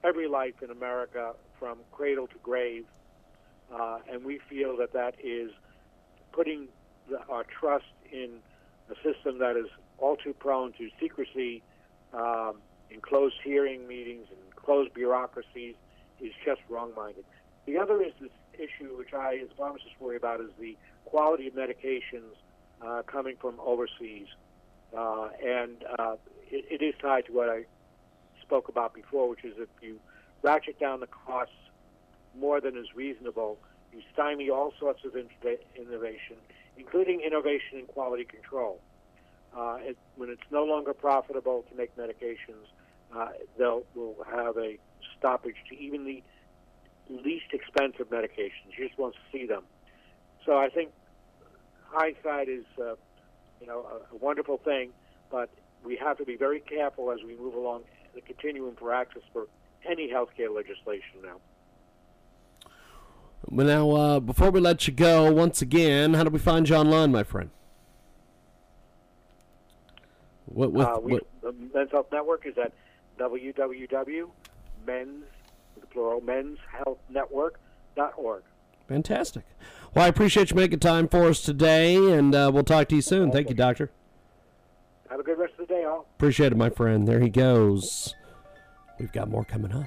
every life in America from cradle to grave, uh, and we feel that that is putting the, our trust in a system that is all too prone to secrecy, um, in closed hearing meetings and closed bureaucracies is just wrong-minded. The other is this issue, which I, as a pharmacist, worry about, is the quality of medications uh, coming from overseas, uh, and uh, it, it is tied to what I spoke about before, which is if you ratchet down the costs more than is reasonable, you stymie all sorts of innovation, including innovation in quality control. Uh, it, when it's no longer profitable to make medications, uh, they'll will have a stoppage to even the least expensive medications. You just won't see them. So I think hindsight is, uh, you know, a, a wonderful thing, but we have to be very careful as we move along the continuum for access for any healthcare legislation now. Well, now, uh, before we let you go, once again, how do we find you online, my friend? What, what, uh, we, what? The Men's Health Network is at www.men's, the plural, menshealthnetwork.org. Fantastic. Well, I appreciate you making time for us today, and uh, we'll talk to you soon. Thank you, Doctor. Have a good rest of the day, all. Appreciate it, my friend. There he goes. We've got more coming up.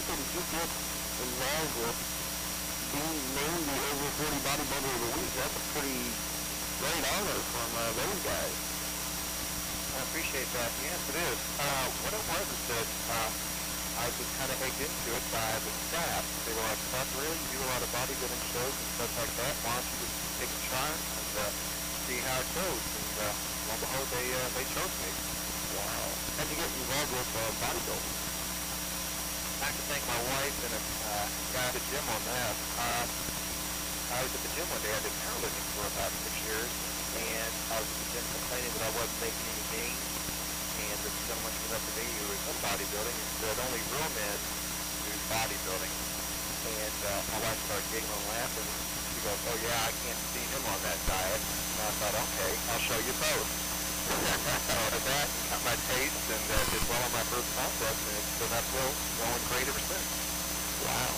how exactly did you get involved with being named the Over 40 Bodybuilder of the Week? That's a pretty great honor from uh, those guys. I appreciate that. Yes, it is. Uh, what it was is that uh, I was kind of egged into it by the staff. They were like, Buck, really? You do a lot of bodybuilding shows and stuff like that. Why don't you just take a try and uh, see how it goes? And uh, lo and behold, they, uh, they chose me. Wow. How'd you get involved with uh, bodybuilding? Have to thank my wife and a uh, guy at the gym on that. Uh, I was at the gym one day. I did powerlifting for about six years, and I was at the gym complaining that I wasn't making any gains. And this gentleman came up to me who was in bodybuilding and said, only real men do bodybuilding. And uh, my wife started giggling and laughing. She goes, oh yeah, I can't see him on that diet. And I thought, okay, I'll show you both. Got my taste, and uh, did well on my first contest, and it's been uphill, going great ever since. Wow.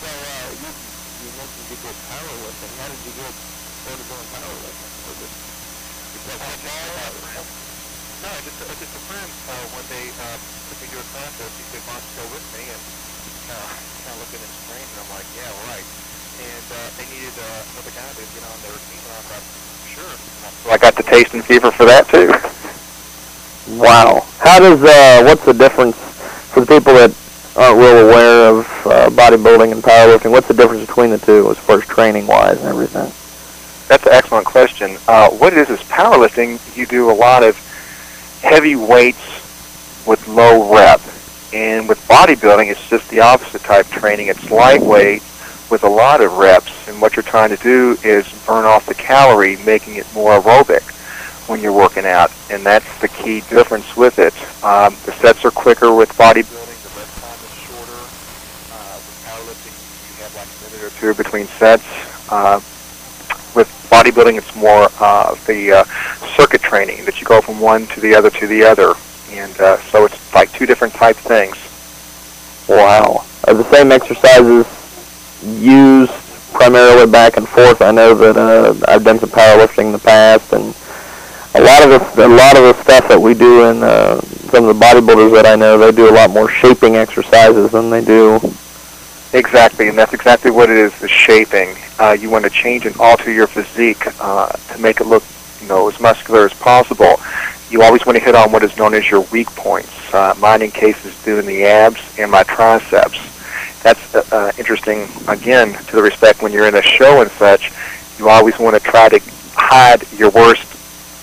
So uh, you, you mentioned you did powerlifting. How did you get started doing it because I just, it? No, just, uh, just a friend. Uh, one day uh, took me to a contest. He said, "Why don't you go with me?" And uh, kind of looking at him strange, and I'm like, "Yeah, right." And uh, they needed uh, another guy to get on their team, and I thought, "Sure." I got the taste and fever for that too. Wow. How does uh, what's the difference for the people that aren't real aware of uh, bodybuilding and powerlifting? What's the difference between the two as far as training wise and everything? That's an excellent question. Uh, what it is is powerlifting. You do a lot of heavy weights with low rep, and with bodybuilding, it's just the opposite type training. It's lightweight with a lot of reps, and what you're trying to do is burn off the calorie, making it more aerobic when you're working out, and that's the key difference with it. Um, the sets are quicker with bodybuilding. The rest time is shorter. Uh, with powerlifting, you have like a minute or two between sets. Uh, with bodybuilding, it's more uh, the uh, circuit training that you go from one to the other to the other, and uh, so it's like two different type things. Wow. Are the same exercises used primarily back and forth? I know that uh, I've done some powerlifting in the past, and a lot of the a lot of the stuff that we do in uh, some of the bodybuilders that I know, they do a lot more shaping exercises than they do. Exactly, and that's exactly what it is, the shaping. Uh, you want to change and alter your physique uh, to make it look, you know, as muscular as possible. You always want to hit on what is known as your weak points. Uh, mine, in case, is doing the abs and my triceps. That's uh, uh, interesting, again, to the respect when you're in a show and such, you always want to try to hide your worst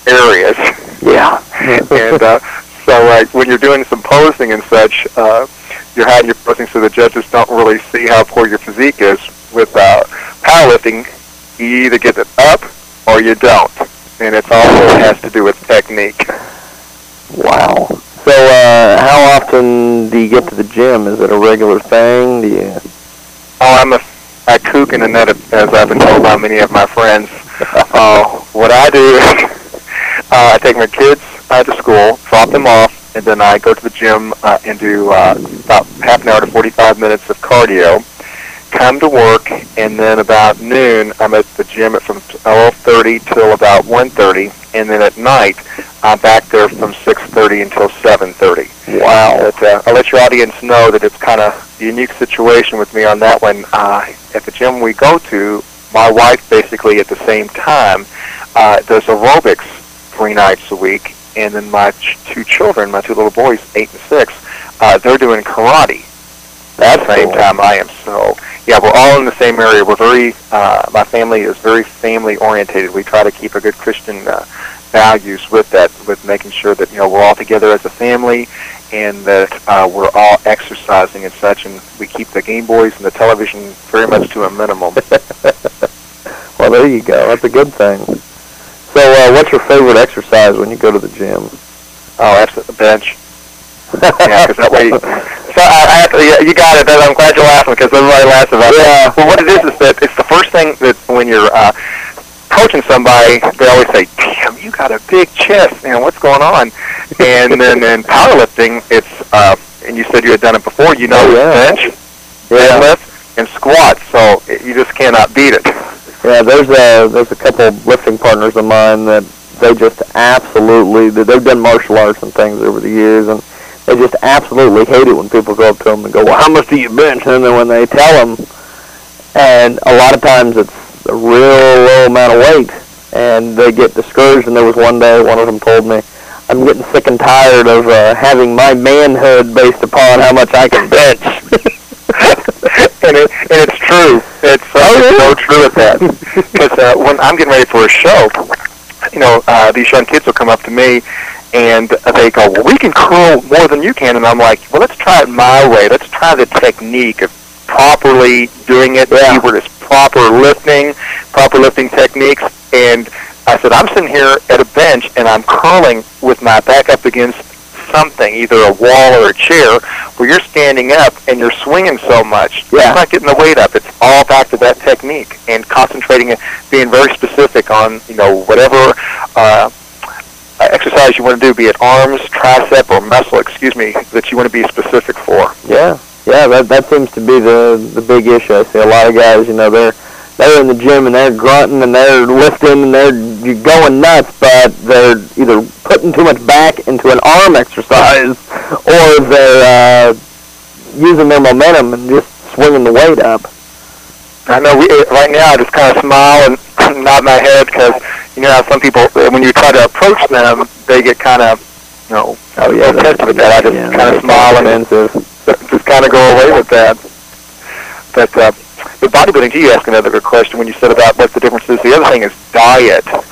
areas. Yeah. and uh, so uh, when you're doing some posing and such, uh, you're hiding your posing so the judges don't really see how poor your physique is. With uh, powerlifting, you either get it up or you don't, and it's also has to do with technique. Wow. So, uh, how often do you get to the gym? Is it a regular thing? Do you? Oh, I'm a, a kook in the net, as I've been told by many of my friends. uh, what I do is uh, I take my kids uh, to school, drop them off, and then I go to the gym uh, and do uh, about half an hour to 45 minutes of cardio. Come to work, and then about noon, I'm at the gym at from 12:30 till about 1:30, and then at night, I'm back there from 6:30 until 7:30. Wow! But uh, I'll let your audience know that it's kind of a unique situation with me on that one. Uh, at the gym we go to, my wife basically at the same time uh, does aerobics three nights a week, and then my ch- two children, my two little boys, eight and six, uh, they're doing karate at the same time I am. So yeah, we're all in the same area. We're very, uh, my family is very family orientated. We try to keep a good Christian uh, values with that, with making sure that you know we're all together as a family, and that uh, we're all exercising and such, and we keep the Game Boys and the television very much to a minimum. Well, there you go. That's a good thing. So, uh, what's your favorite exercise when you go to the gym? Oh, that's the bench. Yeah, because that way. So I, I have to, yeah, you got it. I'm glad you're laughing because everybody laughs about it. Yeah. Well, what it is is that it's the first thing that when you're uh, coaching somebody, they always say, "Damn, you got a big chest. You know what's going on?" And then in powerlifting, it's uh, and you said you had done it before. You know, Oh, yeah. bench, deadlift, and squat. So it, you just cannot beat it. Yeah, there's a there's a couple lifting partners of mine that they just absolutely they've done martial arts and things over the years, and they just absolutely hate it when people go up to them and go, "Well, how much do you bench?" And then when they tell them, and a lot of times it's a real low amount of weight, and they get discouraged. And there was one day one of them told me, "I'm getting sick and tired of uh, having my manhood based upon how much I can bench." and, it, and it's true. It's, uh, it's so true at that. Because uh, when I'm getting ready for a show, you know, uh, these young kids will come up to me and they go, well, we can curl more than you can. And I'm like, well, let's try it my way. Let's try the technique of properly doing it. Yeah. Keyword is proper lifting, proper lifting techniques. And I said, I'm sitting here at a bench and I'm curling with my back up against something, either a wall or a chair, where you're standing up and you're swinging so much. Yeah. You're not getting the weight up. It's all back to that technique and concentrating and being very specific on, you know, whatever uh, exercise you want to do, be it arms, tricep, or muscle, excuse me, that you want to be specific for. Yeah, yeah, that that seems to be the the big issue. I see a lot of guys, you know, they're they're in the gym and they're grunting and they're lifting and they're going nuts, but they're either putting too much back into an arm exercise or they're uh, using their momentum and just swinging the weight up. I know we right now. I just kind of smile and nod my head because you know how some people when you try to approach them, they get kind of you know oh yeah, with that. I just yeah, kind of smile and just kind of go away with that. But uh, with bodybuilding, you asked another good question when you said about what the difference is. The other thing is diet. Oh,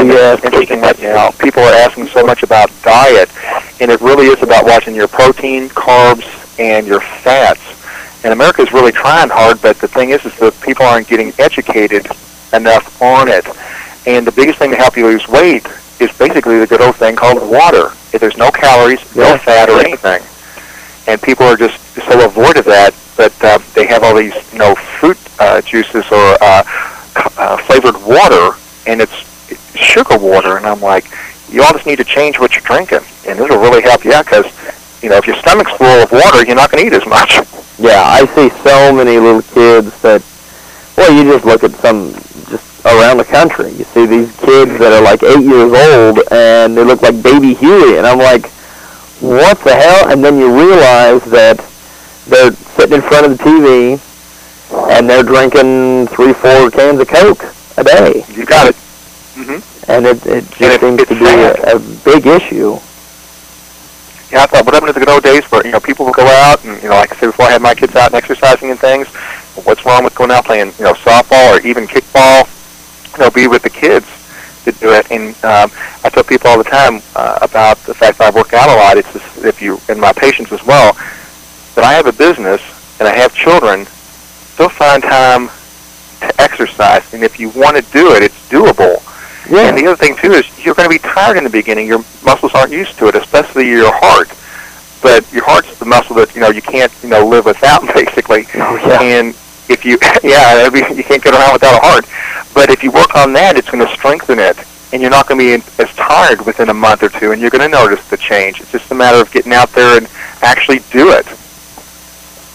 And yeah. it's interesting that you know people are asking so much about diet, and it really is about watching your protein, carbs, and your fats. And America is really trying hard, but the thing is, is that people aren't getting educated enough on it. And the biggest thing to help you lose weight is basically the good old thing called water. If the's no calories, no fat, or anything, and people are just so avoid of that, but uh, they have all these, you know, fruit uh, juices or uh, uh, flavored water, and it's sugar water, and I'm like, you all just need to change what you're drinking, and this will really help you out because, you know, if your stomach's full of water, you're not going to eat as much. Yeah, I see so many little kids that, well, you just look at some just around the country. You see these kids that are like eight years old and they look like baby Huey, and I'm like, what the hell? And then you realize that they're sitting in front of the TV and they're drinking three, four cans of Coke a day. You got it. Mm-hmm. And it, it just And it- seems to be a, a big issue. Yeah, I thought, what happened to the good old days where, you know, people would go out and, you know, like I said before, I had my kids out and exercising and things. What's wrong with going out playing, you know, softball or even kickball? You know, be with the kids to do it. And um, I tell people all the time uh, about the fact that I work out a lot. It's just, if you, and my patients as well, that I have a business and I have children, still find time to exercise. And if you want to do it, it's doable. Yeah. And the other thing too is you're going to be tired in the beginning. Your muscles aren't used to it, especially your heart. But your heart's the muscle that you know you can't you know live without basically. Oh, yeah. And if you yeah, I you can't get around without a heart. But if you work on that, it's going to strengthen it, and you're not going to be as tired within a month or two, and you're going to notice the change. It's just a matter of getting out there and actually do it.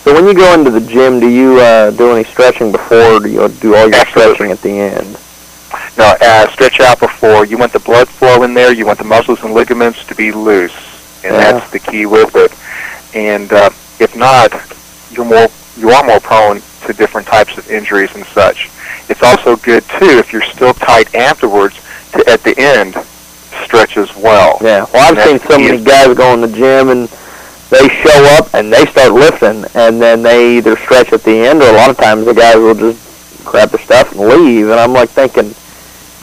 So when you go into the gym, do you uh, do any stretching before, or do you do all your stretching at the end? No, uh, stretch out before. You want the blood flow in there. You want the muscles and ligaments to be loose, and Yeah. that's the key with it. And uh, if not, you're more you are more prone to different types of injuries and such. It's also good too if you're still tight afterwards to at the end stretch as well. Yeah. Well, I've And seen so many guys go in the gym and they show up and they start lifting, and then they either stretch at the end, or a lot of times the guys will just grab their stuff and leave. And I'm like thinking,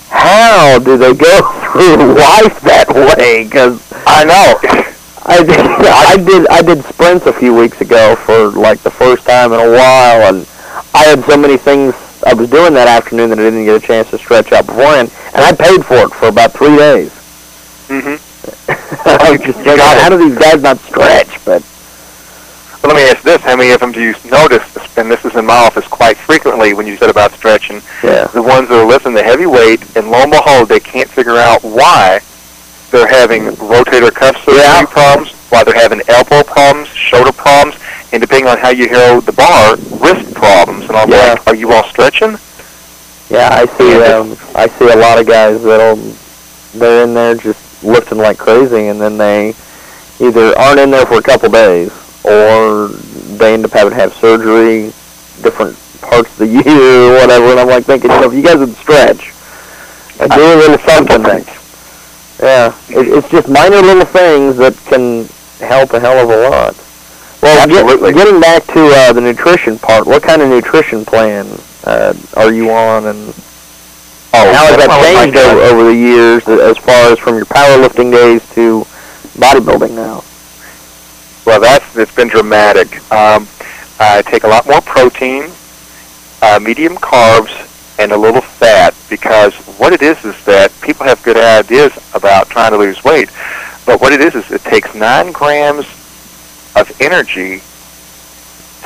how do they go through life that way? Because I know. I did, I did I did sprints a few weeks ago for like the first time in a while, and I had so many things I was doing that afternoon that I didn't get a chance to stretch out beforehand, and I paid for it for about three days. Mm-hmm. I was just thinking, how do these guys not stretch? But Well, let me ask this: How many of them do you notice? And this is in my office quite frequently when you said about stretching. Yeah. The ones that are lifting the heavy weight, and lo and behold, they can't figure out why they're having rotator cuff surgery problems, why they're having elbow problems, shoulder problems, and depending on how you hold the bar, wrist problems. And I'm Yeah. like, are you all stretching? yeah, I see um, I see a lot of guys that'll they're in there just lifting like crazy, and then they either aren't in there for a couple days, or they end up having to have surgery, different parts of the year or whatever. And I'm like thinking, you know, if you guys would stretch, and do a little something. Yeah, it, it's just minor little things that can help a hell of a lot. Well, get, getting back to uh, the nutrition part, what kind of nutrition plan uh, are you on, and Oh, how has that changed over, over the years, as far as from your powerlifting days to bodybuilding now? Well, that's it's been dramatic. Um, I take a lot more protein, uh, medium carbs, and a little fat because what it is is that people have good ideas about trying to lose weight, but what it is is it takes nine grams of energy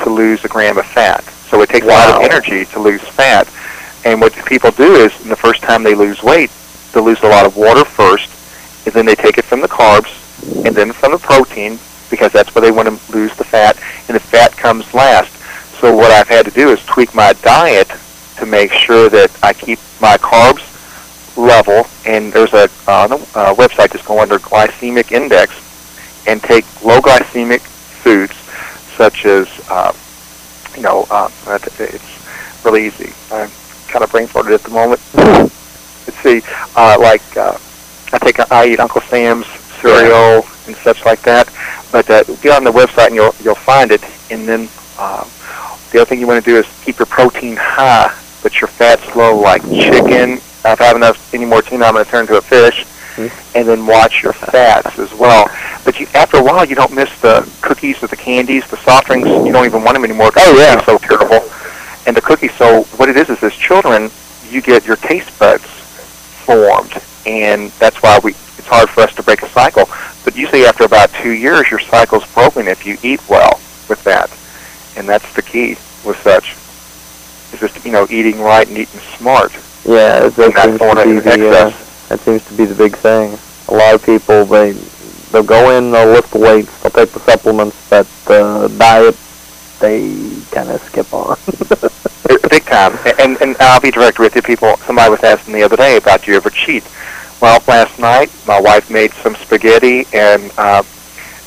to lose a gram of fat. So it takes a lot of energy to lose fat. And what people do is, the first time they lose weight, they lose a lot of water first, and then they take it from the carbs, and then from the protein, because that's where they want to lose the fat, and the fat comes last. So what I've had to do is tweak my diet to make sure that I keep my carbs level. And there's a, uh, a website that's going under glycemic index, and take low glycemic foods such as, uh, you know, uh, it's really easy. I'm kind of brain farted at the moment. Let's see, uh, like uh, I take I eat Uncle Sam's cereal and such like that. But uh, get on the website and you'll you'll find it. And then uh, the other thing you want to do is keep your protein high, but your fats low, like chicken. If I have enough any more tuna, I'm going to turn to a fish. And then watch your fats as well. But you, after a while, you don't miss the cookies or the candies, the soft drinks. You don't even want them anymore. Oh yeah, they're so terrible. And the cookies. So what it is is, as children, you get your taste buds formed, and that's why we. It's hard for us to break a cycle. But usually, after about two years, your cycle's broken if you eat well with that, and that's the key with such. Is just you know eating right and eating smart. Yeah, that And not seems going to be uh, excess. That seems to be the big thing. A lot of people they they'll go in, they'll lift the weights, they'll take the supplements, but the diet they kind of skip on. big time. And and I'll be direct with you. People, somebody was asking the other day about do you ever cheat? Well, last night my wife made some spaghetti and uh,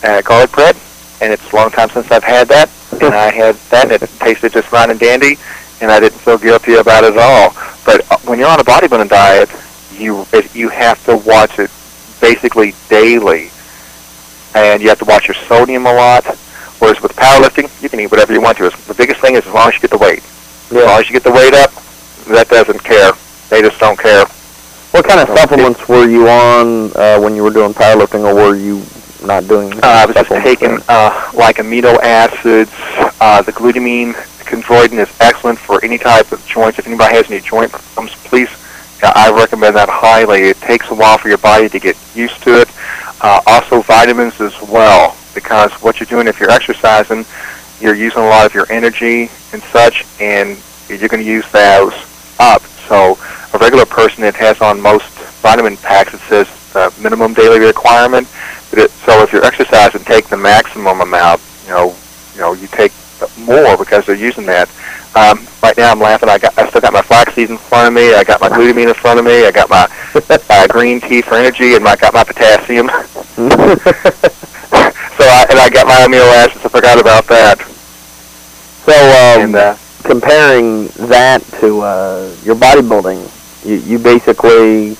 uh, garlic bread, and it's a long time since I've had that. And I had that, and it tasted just fine and dandy, and I didn't feel guilty about it at all. But uh, when you're on a bodybuilding diet, you it, you have to watch it basically daily, and you have to watch your sodium a lot. Whereas with powerlifting, you can eat whatever you want to. The biggest thing is as long as you get the weight. Yeah. As long as you get the weight up, that doesn't care. They just don't care. what kind of supplements were you on uh, when you were doing powerlifting, or were you not doing? Uh, I was just taking uh, like amino acids. Uh, the glucosamine chondroitin is excellent for any type of joints. If anybody has any joint problems, please, I recommend that highly. It takes a while for your body to get used to it. Uh, also, vitamins as well, because what you're doing if you're exercising, you're using a lot of your energy and such, and you're going to use those up. So, a regular person that has on most vitamin packs, it says uh, minimum daily requirement. But it, so, if you're exercising, take the maximum amount. You know, you know, you take more because they're using that. Um, right now, I'm laughing. I got, I still got my flax seeds in front of me. I got my glutamine in front of me. I got my uh, green tea for energy, and I got my potassium. so, I, and I got my amino acids. I forgot about that. So, um, And, uh, comparing that to uh, your bodybuilding, you, you basically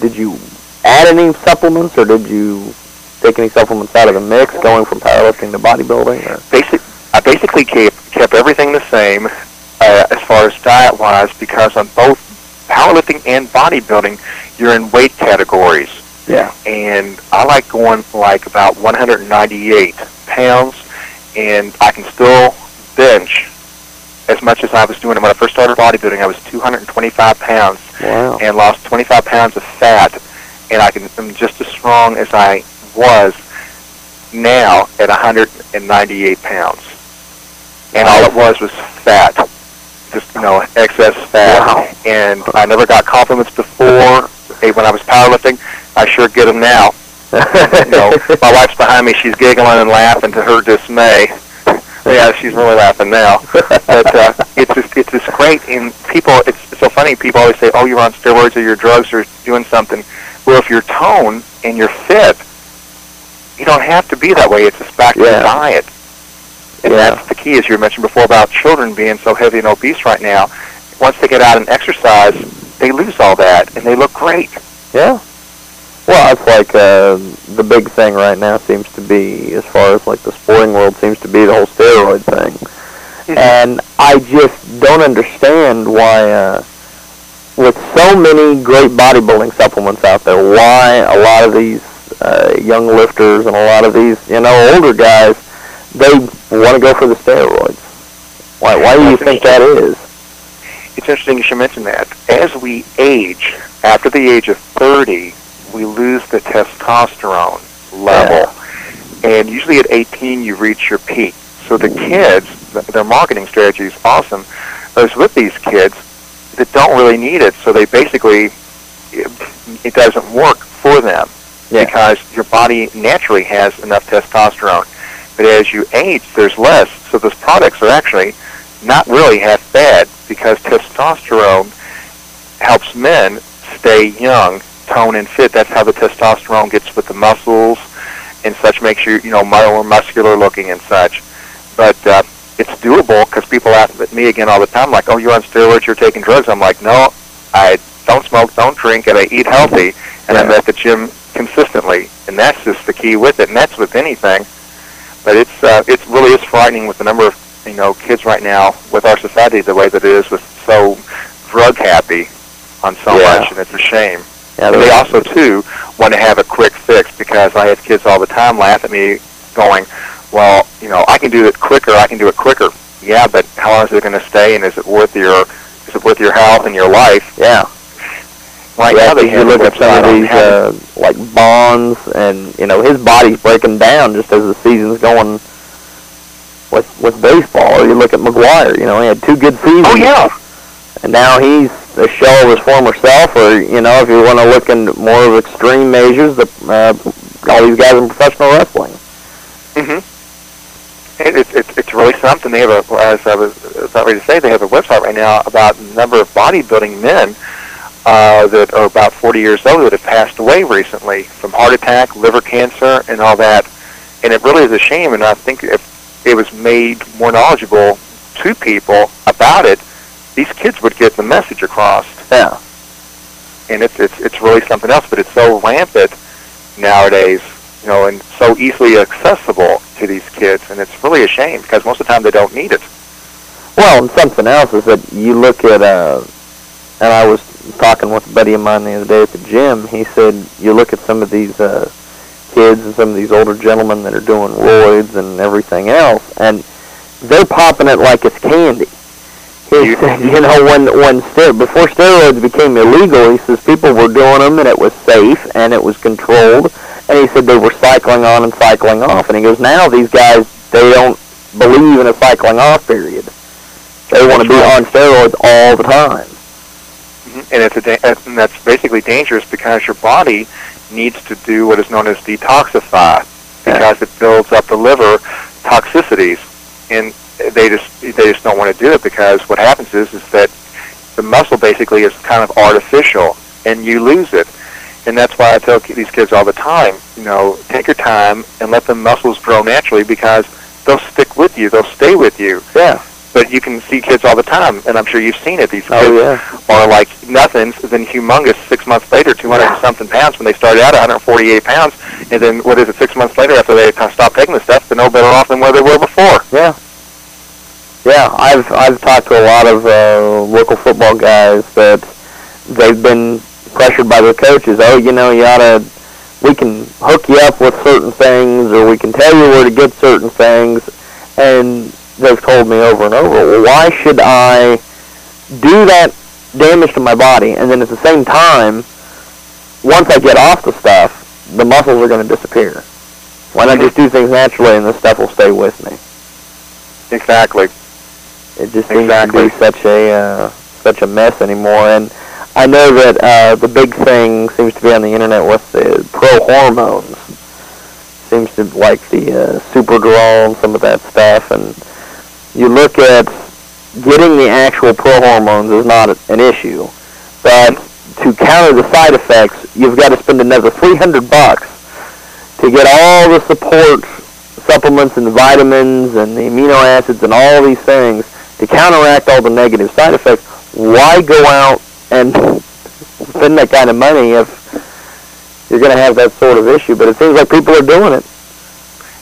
did you add any supplements, or did you take any supplements out of the mix, going from powerlifting to bodybuilding? Or? basic, I basically kept kept everything the same uh, as far as diet wise because on both powerlifting and bodybuilding, you're in weight categories. Yeah. and I like going like about 198 pounds, and I can still bench as much as I was doing when I first started bodybuilding. I was 225 pounds Wow. and lost 25 pounds of fat, and I can I'm just as strong as I was now at 198 pounds. And all it was was fat, just you know excess fat. And I never got compliments before when I was powerlifting. I sure get them now. you know, my wife's behind me. She's giggling and laughing to her dismay. Yeah, she's really laughing now. But uh, it's just, it's just great. And people, it's so funny. People always say, "Oh, you're on steroids or your drugs or doing something." Well, if you're toned and you're fit, you don't have to be that way. It's just back to the diet. And that's the key, as you mentioned before about children being so heavy and obese right now. Once they get out and exercise, they lose all that and they look great. Yeah. Well, it's like uh, the big thing right now seems to be, as far as like the sporting world seems to be, the whole steroid thing. And I just don't understand why, uh, with so many great bodybuilding supplements out there, why a lot of these uh, young lifters and a lot of these, you know, older guys, they want to go for the steroids. Why? Why do you think that is? It's interesting you should mention that. As we age, after the age of 30, we lose the testosterone level. And usually at 18, you reach your peak. So the kids, their marketing strategy is awesome. Is with these kids that don't really need it, so they basically, it, it doesn't work for them because your body naturally has enough testosterone. But as you age, there's less. So those products are actually not really half bad because testosterone helps men stay young, tone and fit. That's how the testosterone gets with the muscles and such, makes you, you know, more muscular looking and such. But uh, it's doable because people ask me again all the time, like, oh, you're on steroids, you're taking drugs. I'm like, no, I don't smoke, don't drink, and I eat healthy, and I'm at the gym consistently. And that's just the key with it, and that's with anything. But it's uh, it really is frightening with the number of you know kids right now with our society the way that it is with so drug happy on so Yeah. much, and it's a shame. Yeah, and they also too want to have a quick fix because I have kids all the time laugh at me, going, "Well, you know, I can do it quicker. I can do it quicker." Yeah, but how long is it going to stay, and is it worth your is it worth your health and your life? Yeah. Right yeah, now 'cause you look at some of these uh, like Bonds, and you know his body's breaking down just as the season's going with with baseball. Or you look at McGwire, you know he had two good seasons. Oh yeah. And now he's a shell of his former self, or you know if you want to look in more of extreme measures, the uh, all these guys in professional wrestling. It, it's it's it's really something. They have a, as I was about ready to say, they have a website right now about the number of bodybuilding men uh, that are about 40 years old that have passed away recently from heart attack, liver cancer, and all that. And it really is a shame. And I think if it was made more knowledgeable to people about it, these kids would get the message across. Yeah. And it's it's it's really something else. But it's so rampant nowadays, you know, and so easily accessible to these kids, and it's really a shame because most of the time they don't need it. Well, and something else is that you look at, uh, and I was talking with a buddy of mine the other day at the gym. He said you look at some of these uh, kids and some of these older gentlemen that are doing roids and everything else, and they're popping it like it's candy. He said, you know, when when ster- before steroids became illegal, he says people were doing them and it was safe and it was controlled. And he said they were cycling on and cycling off. And he goes, now these guys they don't believe in a cycling off period. They want to be on steroids all the time. And it's a and that's basically dangerous because your body needs to do what is known as detoxify because it builds up the liver toxicities, and they just they just don't want to do it because what happens is is that the muscle basically is kind of artificial, and you lose it. And that's why I tell these kids all the time, you know, take your time and let the muscles grow naturally because they'll stick with you, they'll stay with you. Yeah. But you can see kids all the time, and I'm sure you've seen it. These Oh, kids yeah. are like nothings, then humongous six months later, 200 and something pounds when they started out at 148 pounds, and then what is it, six months later after they kind of stopped taking the stuff, they're no better off than where they were before. Yeah. Yeah, I've I've talked to a lot of uh, local football guys that they've been pressured by their coaches. Oh, you know, you ought to. We can hook you up with certain things, or we can tell you where to get certain things, and they've told me over and over, well, why should I do that damage to my body, and then at the same time, once I get off the stuff, the muscles are going to disappear. Why not just do things naturally, and the stuff will stay with me? Exactly. It just Exactly. seems to be such a uh, such a mess anymore. And I know that uh, the big thing seems to be on the internet with the pro hormones. Seems to like the uh, Superdrol and some of that stuff. And you look at getting the actual pro hormones is not an issue, but to counter the side effects, you've got to spend another 300 bucks to get all the support supplements and vitamins and the amino acids and all these things to counteract all the negative side effects. Why go out and spend that kind of money if you're going to have that sort of issue? But it seems like people are doing it.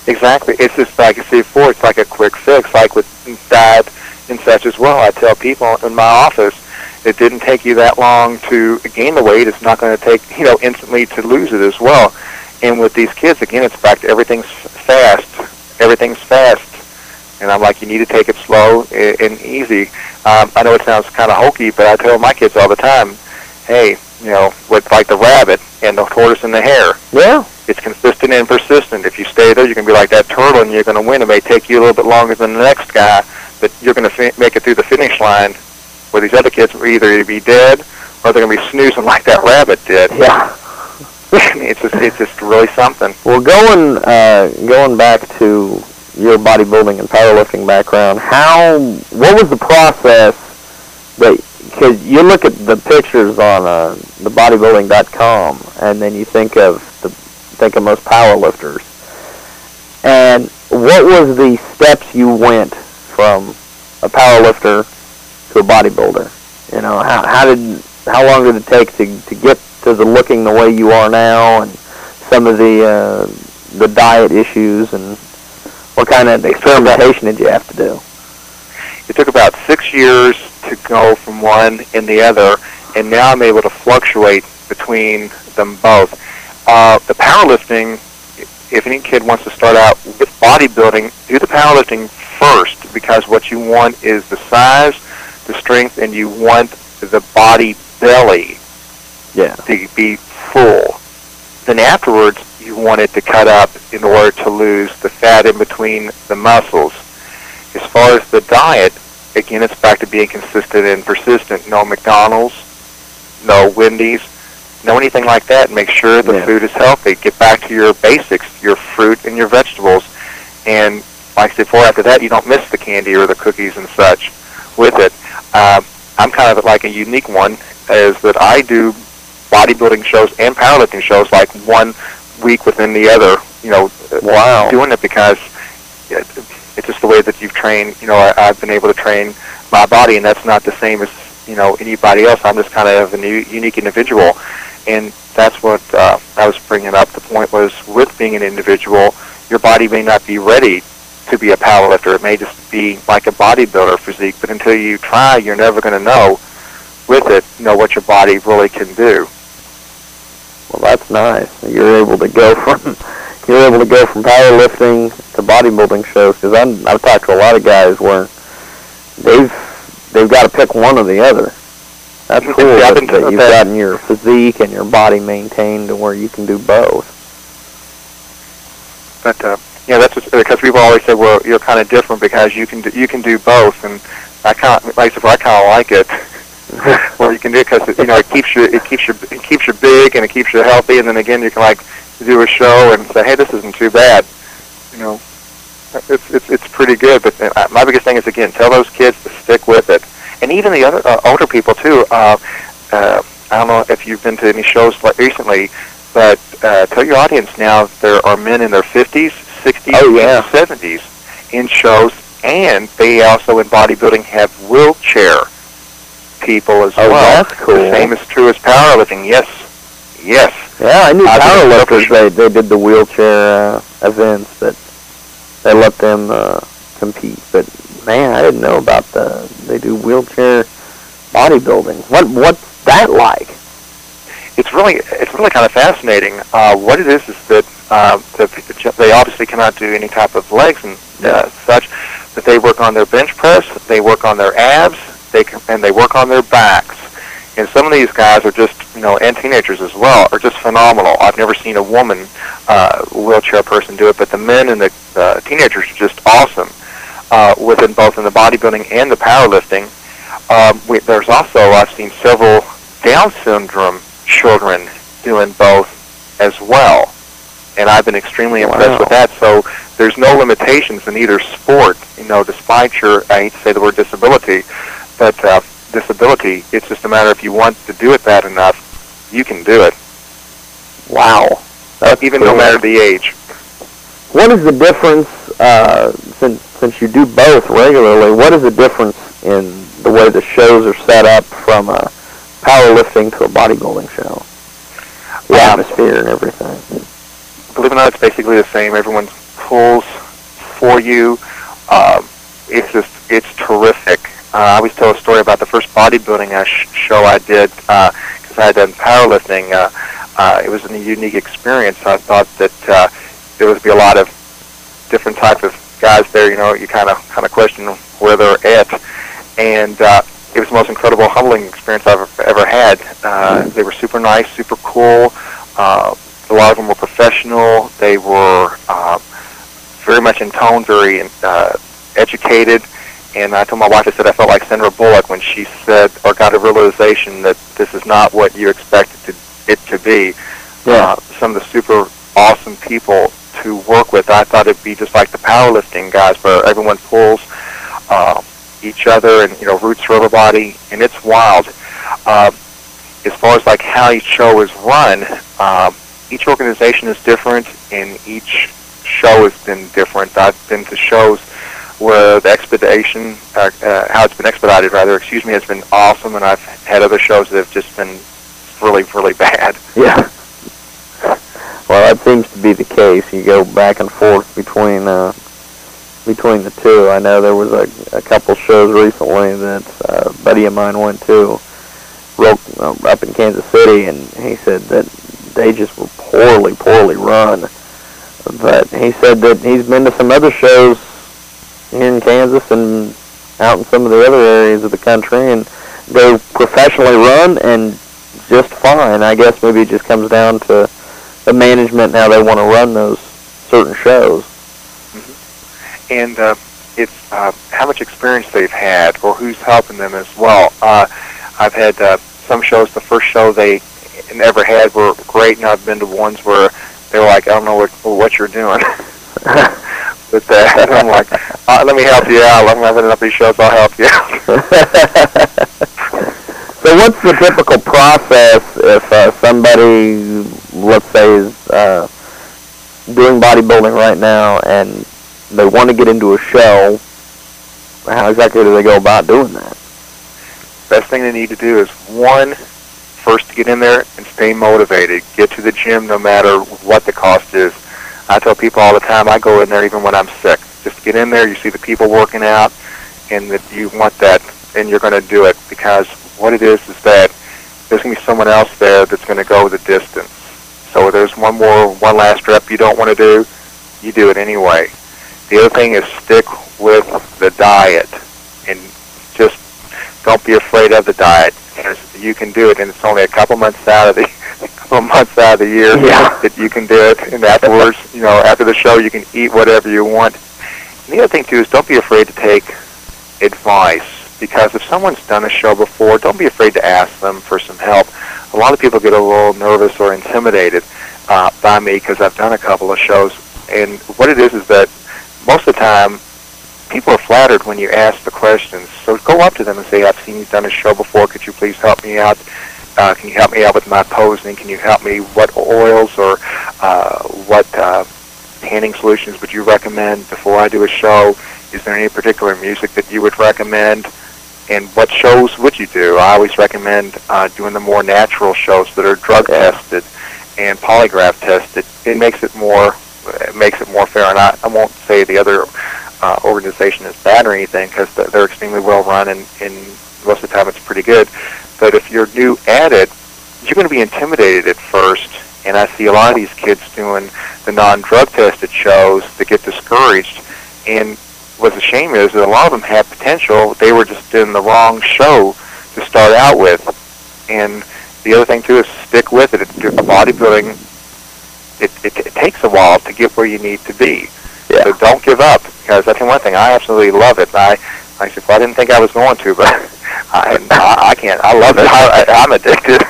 Exactly. It's just like I said before, it's like a quick fix, like with diet and such as well. I tell people in my office, it didn't take you that long to gain the weight. It's not going to take, you know, instantly to lose it as well. And with these kids, again, it's back to everything's fast. Everything's fast. And I'm like, you need to take it slow and easy. Um, I know it sounds kind of hokey, but I tell my kids all the time, hey, you know, with like the rabbit and the tortoise and the hare. Yeah. It's consistent and persistent. If you stay there, you can be like that turtle, and you're going to win. It may take you a little bit longer than the next guy, but you're going to fi- make it through the finish line. Where these other kids will either be dead or they're going to be snoozing like that rabbit did. Yeah. it's just it's just really something. Well, going uh, going back to your bodybuilding and powerlifting background, how what was the process that because you look at the pictures on uh, the bodybuilding.com and then you think of think of most powerlifters, and what was the steps you went from a powerlifter to a bodybuilder? You know, how how did how long did it take to to get to the looking the way you are now, and some of the uh, the diet issues, and what kind of experimentation did you have to do? It took about six years to go from one and the other, and now I'm able to fluctuate between them both. Uh, the powerlifting, if any kid wants to start out with bodybuilding, do the powerlifting first because what you want is the size, the strength, and you want the body belly yeah. to be full. Then afterwards, you want it to cut up in order to lose the fat in between the muscles. As far as the diet, again, it's back to being consistent and persistent. No McDonald's, no Wendy's, no anything like that. Make sure the Yeah. food is healthy. Get back to your basics, your fruit and your vegetables. And like I said before, after that, you don't miss the candy or the cookies and such with it. Um, I'm kind of like a unique one, is that I do bodybuilding shows and powerlifting shows like one week within the other. You know, Wow. doing it because it, it's just the way that you've trained. You know, I, I've been able to train my body, and that's not the same as you know anybody else. I'm just kind of a new, unique individual, and that's what uh, I was bringing up. The point was with being an individual, your body may not be ready to be a powerlifter. It may just be like a bodybuilder physique, but until you try, you're never going to know with it, know, what your body really can do. Well, that's nice. You're able to go from you're able to go from powerlifting to bodybuilding shows because I've talked to a lot of guys where they've they've got to pick one or the other. That's cool that, that you've that. gotten your physique and your body maintained to where you can do both. But uh, yeah, that's just, because people always say, well, you're kind of different because you can do, you can do both, and I kind of like I said, I kind of like it. well, you can do it because you know it keeps you it keeps you it keeps you big and it keeps you healthy, and then again you can like do a show and say, hey, this isn't too bad. You know, it's it's it's pretty good. But uh, my biggest thing is again, tell those kids to stick with it, and even the other uh, older people too. Uh, uh, I don't know if you've been to any shows like recently, but uh, tell your audience now there are men in their 50s, 60s, Oh, yeah. and 70s in shows, and they also in bodybuilding have wheelchair people as Oh, well. that's cool. The same is true as powerlifting. Yes, yes. Yeah, I knew been powerlifters they they did the wheelchair uh, events that they let them uh, compete. But man, I didn't know about the they do wheelchair bodybuilding. What what's that like? it's really it's really kind of fascinating. Uh, what it is is that uh, the, they obviously cannot do any type of legs and uh, such, but they work on their bench press, they work on their abs, they can, and they work on their backs. And some of these guys are just you know, and teenagers as well, are just phenomenal. I've never seen a woman uh, wheelchair person do it, but the men and the uh, teenagers are just awesome uh, within both in the bodybuilding and the powerlifting. Um, we, there's also I've seen several Down syndrome children doing both as well, and I've been extremely impressed Wow. with that. So there's no limitations in either sport, you know, despite your I hate to say the word disability, but uh, disability. It's just a matter if you want to do it bad enough, you can do it. Wow. even no matter the age. What is the difference uh, since since you do both regularly? What is the difference in the way the shows are set up from a powerlifting to a bodybuilding show? The Yeah. atmosphere and everything. believe it or not, it's basically the same. Everyone pulls for you. Um, it's just, it's terrific. Uh, I always tell a story about the first bodybuilding uh, sh- show I did because I had done powerlifting. Uh, uh, it was a unique experience. I thought that uh, there would be a lot of different types of guys there. You know, you kind of kind of question where they're at, and uh, it was the most incredible, humbling experience I've ever, had. Uh, they were super nice, super cool. Uh, a lot of them were professional. They were uh, very much in tone, very uh, educated. And I told my wife, I said I felt like Sandra Bullock when she said, or got a realization that this is not what you expected to, it to be. Yeah. Uh, some of the super awesome people to work with. I thought it'd be just like the powerlifting guys, where everyone pulls uh, each other and you know roots for everybody, and it's wild. Uh, as far as like how each show is run, uh, each organization is different, and each show has been different. I've been to shows where the expedition, uh, uh, how it's been expedited, rather, excuse me, has been awesome, and I've had other shows that have just been really, really bad. Yeah. Well, that seems to be the case. You go back and forth between uh, between the two. I know there was a, a couple shows recently that uh, a buddy of mine went to, real, uh, up in Kansas City, and he said that they just were poorly, poorly run. But he said that he's been to some other shows here in Kansas and out in some of the other areas of the country, and they're professionally run and just fine. I guess maybe it just comes down to the management and how they want to run those certain shows. and uh, it's uh, how much experience they've had or who's helping them as well. Uh, I've had uh, some shows. The first show they never had were great, and I've been to ones where they were like, "I don't know what what you're doing." With that, and I'm like, uh, "Let me help you out. I'm having enough of these shows. I'll help you." out. So what's the typical process if uh, somebody, let's say, is uh, doing bodybuilding right now and they want to get into a show? How exactly do they go about doing that? Best thing they need to do is one, first to get in there and stay motivated. Get to the gym no matter what the cost is. I tell people all the time I go in there even when I'm sick. Just get in there, you see the people working out, and that you want that, and you're going to do it because what it is is that there's going to be someone else there that's going to go the distance. So if there's one more, one last rep you don't want to do, you do it anyway. The other thing is stick with the diet and just don't be afraid of the diet you can do it and it's only a couple months out of the a couple months out of the year Yeah. that you can do it and afterwards, you know, after the show you can eat whatever you want. And the other thing too is don't be afraid to take advice because if someone's done a show before, don't be afraid to ask them for some help. A lot of people get a little nervous or intimidated uh, by me because I've done a couple of shows, and what it is is that most of the time people are flattered when you ask the questions. So go up to them and say, "I've seen you've done a show before. Could you please help me out? Uh, can you help me out with my posing? Can you help me? What oils or uh, what uh, tanning solutions would you recommend before I do a show? Is there any particular music that you would recommend? And what shows would you do? I always recommend uh, doing the more natural shows that are drug tested and polygraph tested. It makes it more it makes it more fair. And I, I won't say the other uh, organization is bad or anything because they're extremely well run and, and most of the time it's pretty good. But if you're new at it, you're going to be intimidated at first. And I see a lot of these kids doing the non-drug tested shows that get discouraged. And what's a shame is that a lot of them had potential. They were just in the wrong show to start out with. And the other thing too is stick with it. it bodybuilding, it, it, it takes a while to get where you need to be. Yeah. So don't give up because that's the one thing. I absolutely love it. I, I said, well, I didn't think I was going to, but I, I, I can't. I love it. I, I, I'm addicted.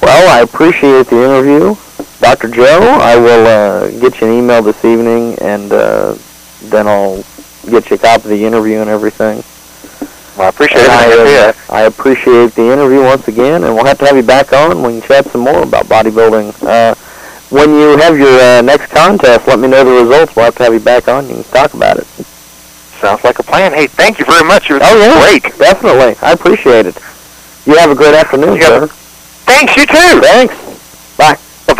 Well, I appreciate the interview, Dr. Joe. I will uh, get you an email this evening, and uh, then I'll get you a copy of the interview and everything. Well, I appreciate And it. I, uh, I appreciate the interview once again, and we'll have to have you back on. We can chat some more about bodybuilding. Uh, when you have your uh, next contest, let me know the results. We'll have to have you back on. You can talk about it. Sounds like a plan. Hey, thank you very much. It was Oh yeah, great. Definitely, I appreciate it. You have a great afternoon, You sir. Thanks. You too. Thanks. Bye. Bye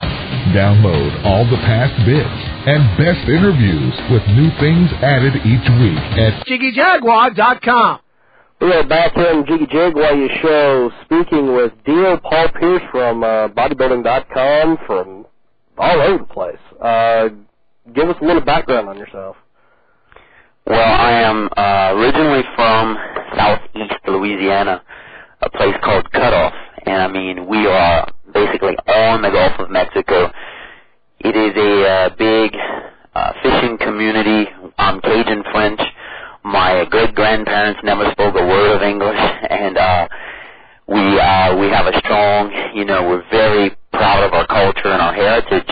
bye. Download all the past bits and best interviews with new things added each week at JiggyJaguar.com. We are back here on Jiggy Jaguar show speaking with Dio Paul Pierce from uh, bodybuilding.com from all over the place. Uh, give us a little background on yourself. Well, I am uh, originally from southeast Louisiana, a place called Cutoff, and I mean we are basically on the Gulf of Mexico. It is a uh, big uh, fishing community. I'm Cajun French. My great grandparents never spoke a word of English, and uh, We uh, we have a strong, you know, we're very proud of our culture and our heritage.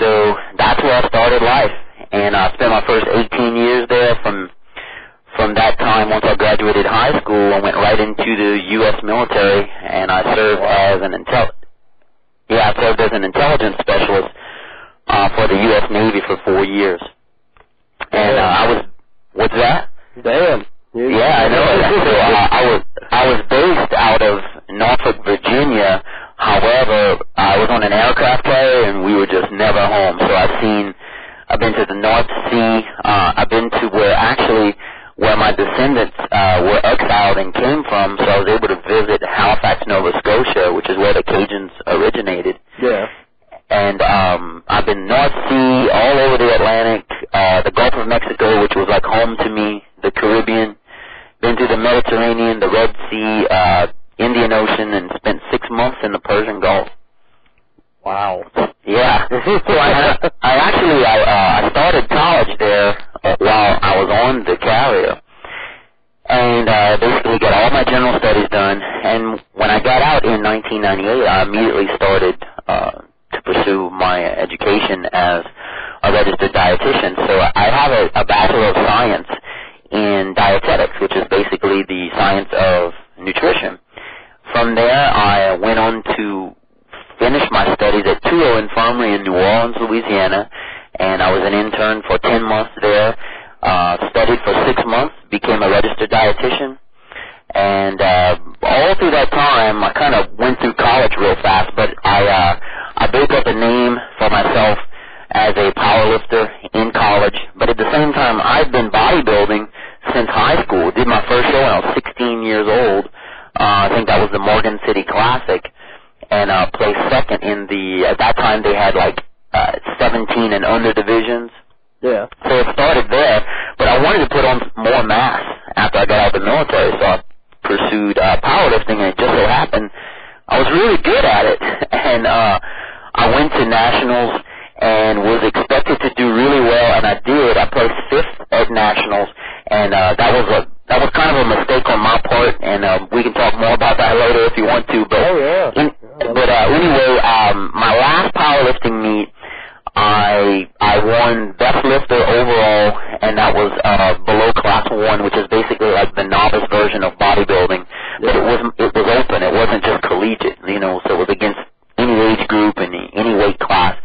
So that's where I started life, and I spent my first 18 years there. From from that time, once I graduated high school, I went right into the U.S. military, and I served as an intel. Yeah, I served as an intelligence specialist uh, for the U.S. Navy for four years, and uh, I was. What's that? Damn. Yeah, I know. So, uh, I was I was based out of Norfolk, Virginia. However, I was on an aircraft carrier, and we were just never home. So I've seen, I've been to the North Sea. Uh, I've been to where actually where my descendants uh, were exiled and came from. So I was able to visit Halifax, Nova Scotia, which is where the Cajuns originated. Yeah. And um, I've been North Sea, all over the Atlantic, uh, the Gulf of Mexico, which was like home to me, the Caribbean been to the Mediterranean, the Red Sea, uh, Indian Ocean, and spent six months in the Persian Gulf. Wow. Yeah. so I, I actually I, uh, I started college there while I was on the carrier, and uh, basically got all my general studies done. And when I got out in 1998, I immediately started uh, to pursue my education as a registered dietitian. So I have a, a bachelor of science in dietetics, which is basically the science of nutrition. From there, I went on to finish my studies at Touro Infirmary in New Orleans, Louisiana, and I was an intern for 10 months there. Uh, studied for six months, became a registered dietitian, and uh, all through that time, I kind of went through college real fast, but I uh, I built up a name for myself as a powerlifter in college. But at the same time, I've been bodybuilding since high school. Did my first show when I was 16 years old. Uh, I think that was the Morgan City Classic, and uh, placed second in the. At that time, they had like uh, 17 and under divisions. Yeah. So it started there, but I wanted to put on more mass after I got out of the military, so I pursued uh, powerlifting, and it just so happened I was really good at it, and uh, I went to nationals and was expected to do really well, and I did. I placed fifth at nationals, and uh, that was a that was kind of a mistake on my part, and uh, we can talk more about that later if you want to. But oh, yeah. in, but uh, anyway, um, my last powerlifting meet, I I won best lifter overall, and that was uh, below class one, which is basically like the novice version of bodybuilding. But it was it was open. It wasn't just collegiate, you know. So it was against any age group and any weight class,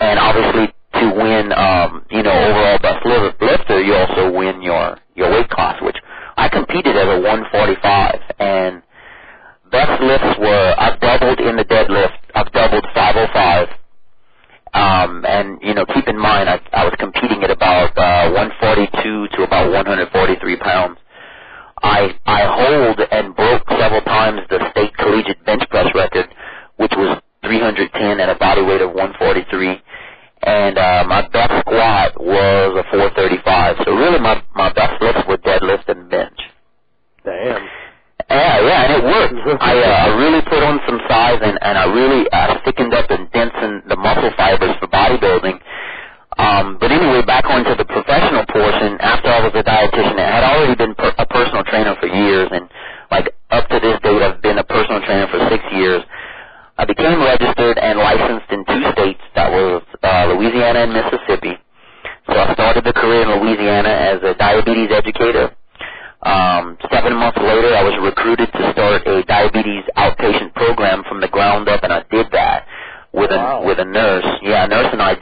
and obviously to win, um, you know, overall best lifter, you also win your your weight class, which I competed at a 145, and best lifts were I've doubled in the deadlift. I've doubled 505. Um, and you know, keep in mind, I, I was competing at about uh, 142 to about 143 pounds. I I hold and broke several times the state collegiate bench press record, which was 310 at a body weight of 143 and uh, my best squat was a 435. So really, my my best lifts were deadlift and bench. Damn. Yeah, yeah, and it worked. I uh, really put on some size, and and I really uh, thickened up and densened the muscle fibers for bodybuilding. Um, but anyway, back onto the professional portion. After I was a dietitian, I had already been per- a personal trainer for years, and like up to this date, I've been a personal trainer for six years. I became registered and licensed in two states. That was uh, Louisiana and Mississippi. So I started the career in Louisiana as a diabetes educator. Um, seven months later, I was recruited to start a diabetes outpatient program from the ground up, and I did that with wow. a with a nurse. Yeah, a nurse and I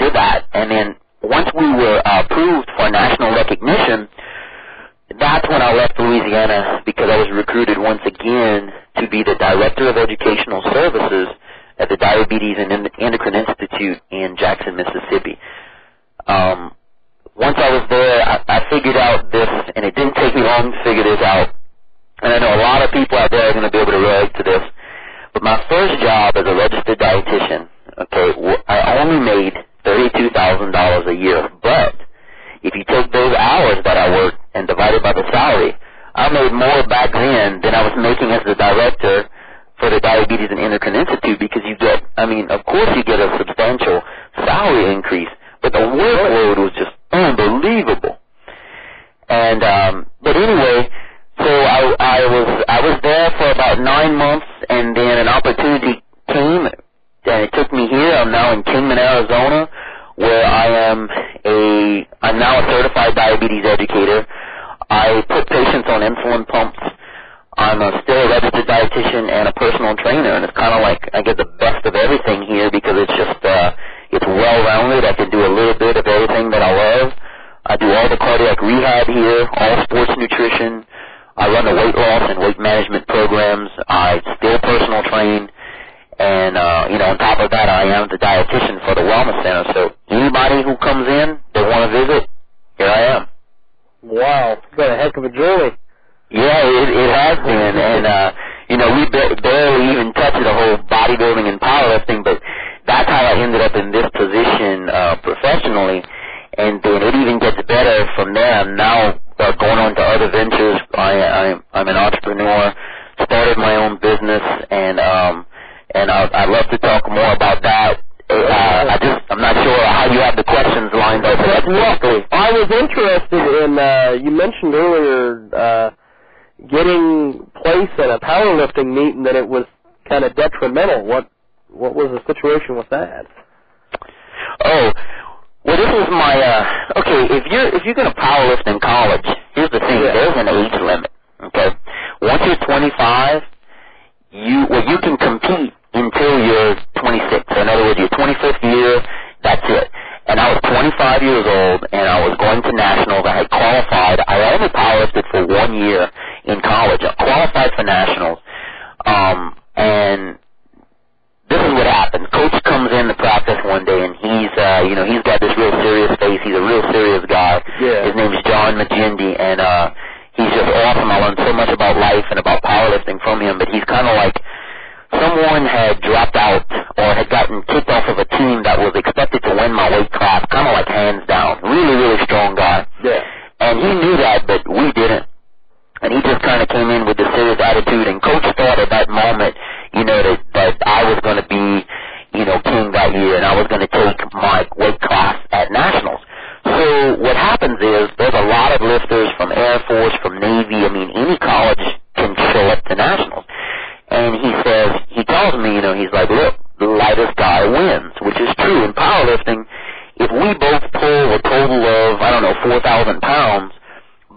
know, 4,000 pounds,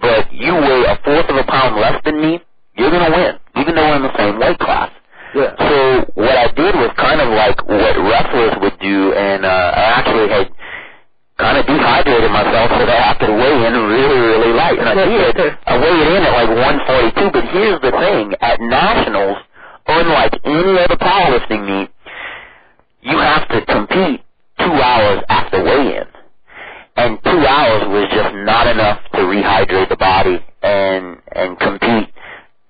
but you weigh a fourth of a pound less than me, you're going to win, even though we're in the same weight class. Yeah. So what I did was kind of like what wrestlers would do, and uh, I actually had kind of dehydrated myself so that I could weigh in really, really light. And I did. I weighed in at like 142. But here's the thing: at nationals, unlike any other powerlifting meet, you have to compete two hours after weigh-in, and two hours was just not enough to rehydrate the body and and compete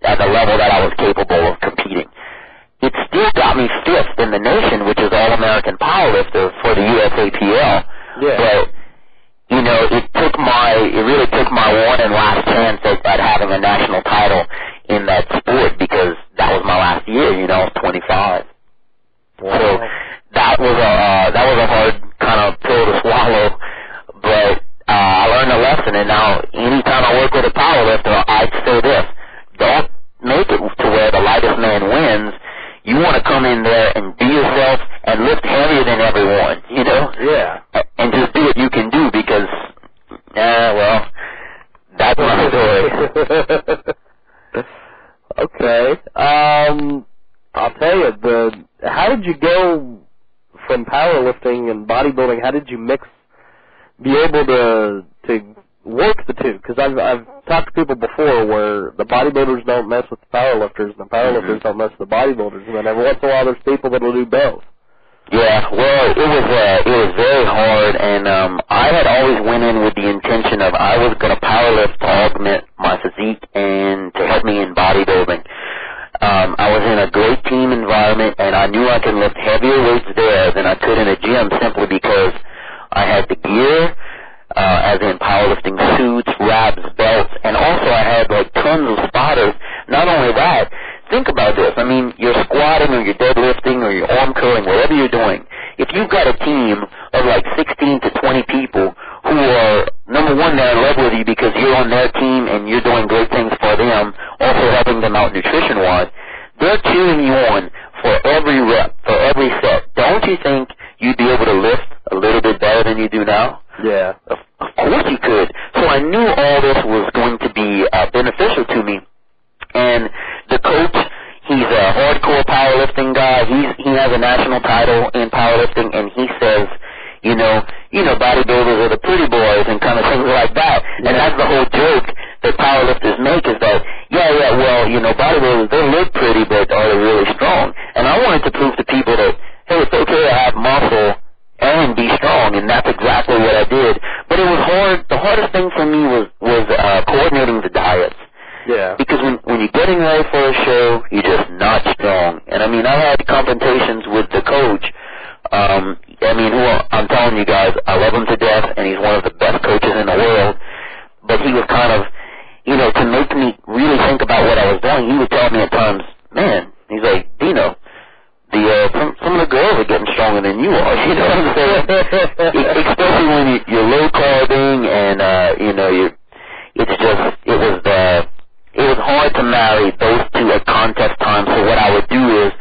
at the level that I was capable of competing it still got me fifth in the nation, which is All American Powerlifter for the USAPL. Yeah. But you know, it took my it really took my one and last chance at, at having a national title in that sport because that was my last year. You know, I was 25. Wow. So that was a uh, that was a hard kind of pill to swallow, but uh, I learned a lesson, and now anytime I work with a powerlifter, I say this: don't make it to where the lightest man wins. You want to come in there and be yourself and lift heavier than everyone, you know? Yeah. And just do what you can do because, uh, well, that's my story. okay. Um, I'll tell you the. How did you go from powerlifting and bodybuilding? How did you mix? Be able to to work the two? Because I've I've talked to people before where the bodybuilders don't mess with the powerlifters, and the powerlifters don't mess with the bodybuilders, and then every once in a while there's people that'll do both. Yeah, well, it was uh, it was very hard, and um, I had always went in with the intention of I was going to powerlift to augment my physique and to help me in bodybuilding. Um, I was in a great team environment, and I knew I could lift heavier weights there than I could in a gym simply because I had the gear, uh, as in powerlifting suits, wraps, belts, and also I had like tons of spotters. Not only that, think about this. I mean, you're squatting or you're deadlifting or you're arm curling, whatever you're doing. If you've got a team of like 16 to 20 people who are, number one, they're in love with you because you're on their team and you're doing great things for them, also helping them out nutrition-wise, they're cheering you on for every rep, for every set. Don't you think you'd be able to lift a little bit better than you do now? Yeah. Of, of course you could. So I knew all this was going to be uh, beneficial to me. And the coach, he's a hardcore powerlifting guy. He's he has a national title in powerlifting, and he says, you know, you know, bodybuilders are the pretty boys and kind of things like that. And that's the whole joke that powerlifters make is that, yeah, yeah, well, you know, bodybuilders they look pretty, but are they really strong? And I wanted to prove to people that, hey, it's okay to have muscle and be strong, and that's exactly what I did. But it was hard. The hardest thing for me was was uh, coordinating the diets. Yeah. Because when when you're getting ready for a show, you're just not strong. And I mean, I had confrontations with the coach. Um, I mean, who I'm telling you guys, I love him to death, and he's one of the best coaches in the world. But he was kind of, you know, to make me really think about what I was doing. He would tell me at times, "Man," he's like, "Dino, the uh, some, some of the girls are getting stronger than you are." You know what I'm saying? Especially when you, you're low carbing and uh, you know you, it's just it was the it was hard to marry those two at contest time. So what I would do is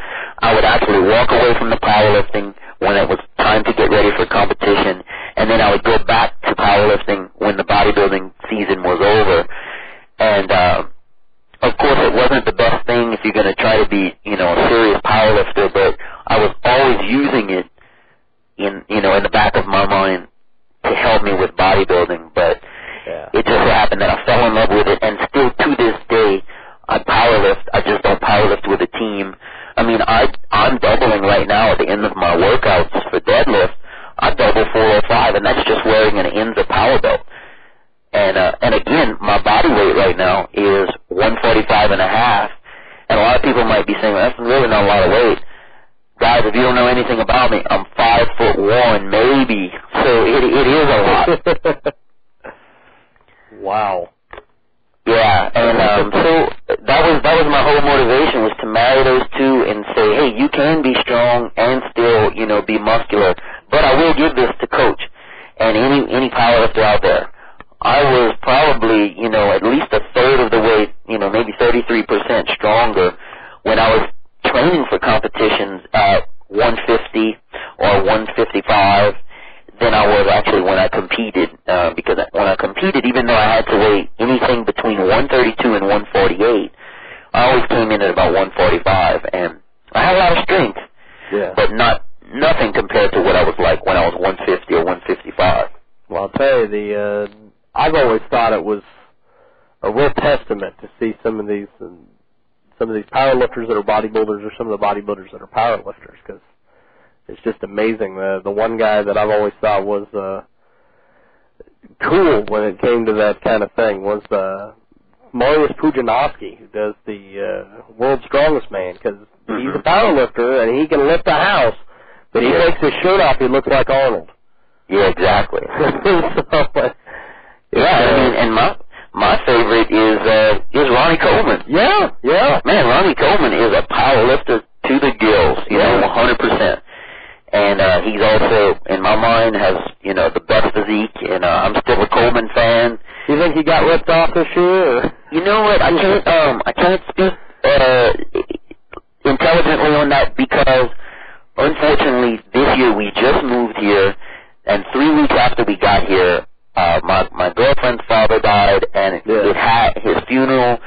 I would actually walk away from the powerlifting when it was time to get ready for competition, and then I would go back to powerlifting when the bodybuilding season was over. And uh, of course, it wasn't the best thing if you're going to try to be, you know, a serious powerlifter, but I was always using it in, you know, in the back of my mind to help me with bodybuilding. But it just so happened that I fell in love with it, and still to this day, I powerlift. I just don't powerlift with a team. I mean, I I'm doubling right now at the end of my workouts for deadlift. I double 405, and that's just wearing an Inzer power belt. And uh, and again, my body weight right now is 145 and a half. And a lot of people might be saying, well, that's really not a lot of weight. Guys, if you don't know anything about me, I'm five foot one, maybe. So it it is a lot. wow. Yeah, and um, so that was that was my whole motivation was to marry those two and say, hey, you can be strong and still, you know, be muscular. But I will give this to coach and any any powerlifter out there. I was probably, you know, at least a third of the way, you know, maybe 33% stronger when I was training for competitions at 150 or 155 than I was actually when I competed. Uh, because when I competed, even though I had to weigh anything between 132 and 148, I always came in at about 145, and I had a lot of strength, Yeah. but not nothing compared to what I was like when I was 150 or 155. Well, I'll tell you, the uh, I've always thought it was a real testament to see some of these um, some of these powerlifters that are bodybuilders or some of the bodybuilders that are powerlifters because it's just amazing. The the one guy that I've always thought was uh, cool when it came to that kind of thing was uh, Marius Pudzianowski, who does the uh, World's Strongest Man because he's a powerlifter and he can lift a house, but he Yeah. takes his shirt off, he looks like Arnold. Yeah, exactly. so, uh, Yeah, I mean, and my my favorite is uh is Ronnie Coleman. Yeah, yeah. Man, Ronnie Coleman is a power lifter to the gills, you know, one hundred percent. And uh he's also in my mind has, you know, the best physique and uh, I'm still a Coleman fan. You think he got ripped off this year? Or? You know what? I can't um I can't speak uh intelligently on that because unfortunately this year we just moved here and three weeks after we got here uh my my girlfriend's father died and it, it had his funeral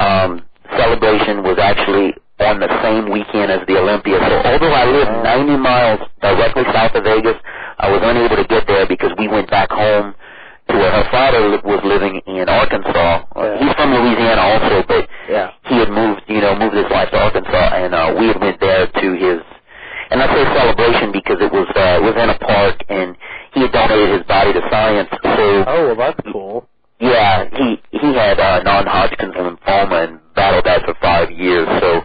um celebration was actually on the same weekend as the Olympia. So although I live 90 miles directly south of Vegas, I was unable to get there because we went back home to where her father li- was living in Arkansas. Uh, He's from Louisiana also, but Yeah. he had moved, you know, moved his life to Arkansas, and uh, we had went there to his. And I say celebration because it was uh, it was in a park, and he had donated his body to science. So Oh, well, that's cool. yeah, he he had uh, non-Hodgkin's lymphoma and battled that for five years. So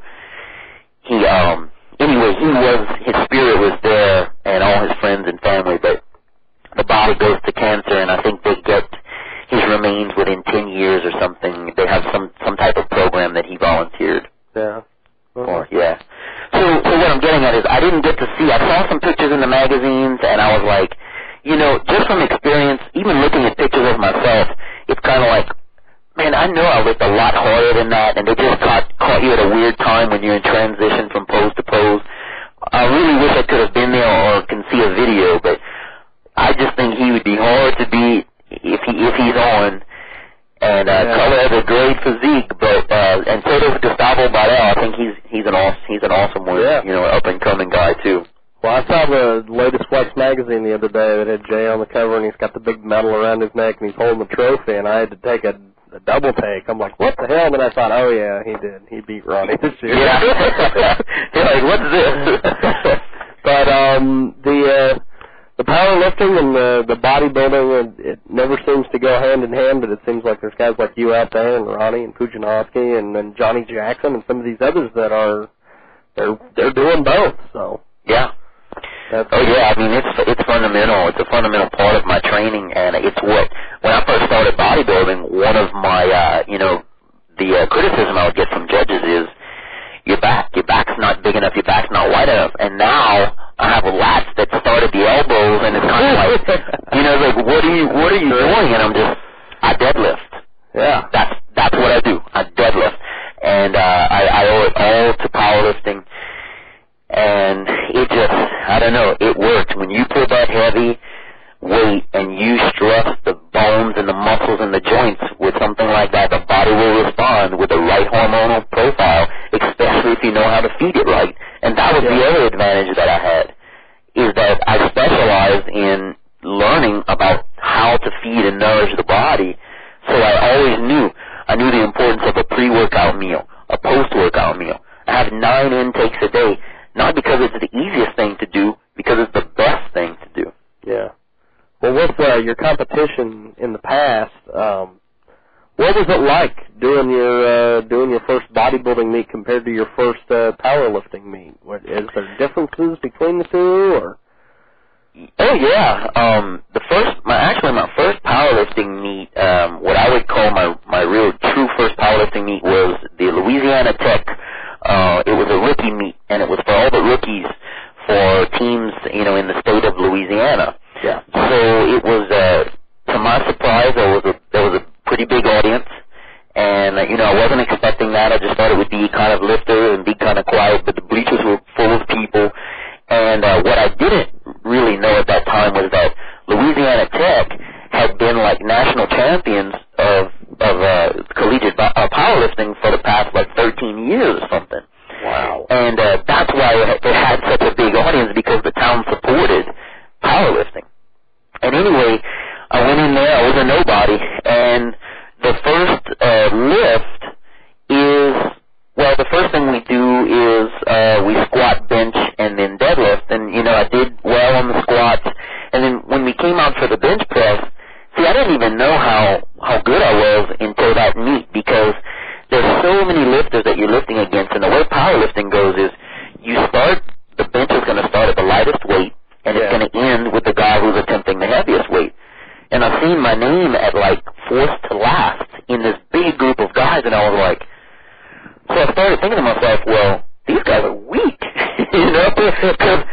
he um anyway he was his spirit was there and all his friends and family, but the body goes to cancer, and I think they get his remains within ten years or something. They have some some type of program that he volunteered Yeah. for. Yeah. So so what I'm getting at is I didn't get to see. I saw some pictures in the magazines, and I was like, you know, just from experience, even looking at pictures of myself, it's kind of like, man, I know I powerlift a lot harder than that, and they just caught caught you at a weird time when you're in transition from pose to pose. I really wish I could have been there or can see a video, but I just think he would be hard to beat if he if he's on. And uh, Yeah. Cutler has a great physique, but uh, and so does Gustavo Badell. I think he's he's an awesome he's an awesome one, you know, up and coming guy too. Well, I saw the latest Flex magazine the other day that had Jay on the cover, and he's got the big medal around his neck, and he's holding the trophy, and I had to take a, a double take. I'm like, what the hell? And then I thought, oh yeah, he did. He beat Ronnie this year. Yeah. You're like, what's this? but um, the uh, the powerlifting and the the bodybuilding, it, it never seems to go hand in hand. But it seems like there's guys like you out there, and Ronnie and Pudzianowski, and then Johnny Jackson, and some of these others that are they're they're doing both. So Yeah. That's oh yeah, I mean it's it's fundamental. It's a fundamental part of my training, and it's what when I first started bodybuilding, one of my uh, you know the uh, criticism I would get from judges is your back, your back's not big enough, your back's not wide enough, and now I have a lats that start at the elbows, and it's kind of like you know like what are you what are you doing? And I'm just I deadlift. Yeah. That's that's what I do. I deadlift, and uh, I, I owe it all to powerlifting. And it just, I don't know, it works. When you put that heavy weight and you stress the bones and the muscles and the joints with something like that, the body will respond with the right hormonal profile, especially if you know how to feed it right. And that was the other advantage that I had, is that I specialized in learning about how to feed and nourish the body. So I always knew, I knew the importance of a pre-workout meal, a post-workout meal. I have nine intakes a day, not because it's the easiest thing to do, because it's the best thing to do. Yeah. Well, with uh, your competition in the past, um, what was it like doing your uh, doing your first bodybuilding meet compared to your first uh, powerlifting meet? What, is there differences between the two, or? Oh yeah, um, the first, my actually my first powerlifting meet, um, what I would call my my real true first powerlifting meet was the Louisiana Tech. Uh, it was a rookie meet, and it was for all the rookies for teams, you know, in the state of Louisiana. Yeah. So it was, uh, to my surprise, there was a there was a pretty big audience, and uh, you know I wasn't expecting that. I just thought it would be kind of lifter and be kind of quiet, but the bleachers were full of people. And uh, what I didn't really know at that time was that Louisiana Tech had been like national champions of of uh, collegiate uh, powerlifting for the past like 13 years or something. Wow. And uh, that's why it, it had such a big audience because the town supported powerlifting. And anyway, I went in there. I was a nobody, and the first uh, lift is well. The first thing we do is uh, we squat, bench, and then deadlift. And you know, I did well on the squats. And then when we came out for the bench press, see, I didn't even know how how good I was until that meet because there's so many lifters that you're lifting against, and the way powerlifting goes is you start the bench is going to start at the lightest weight, and it's going to end with the guy who's attempting the heaviest weight. And I've seen my name at like fourth to last in this big group of guys, and I was like, so I started thinking to myself, well, these guys are weak, you know, because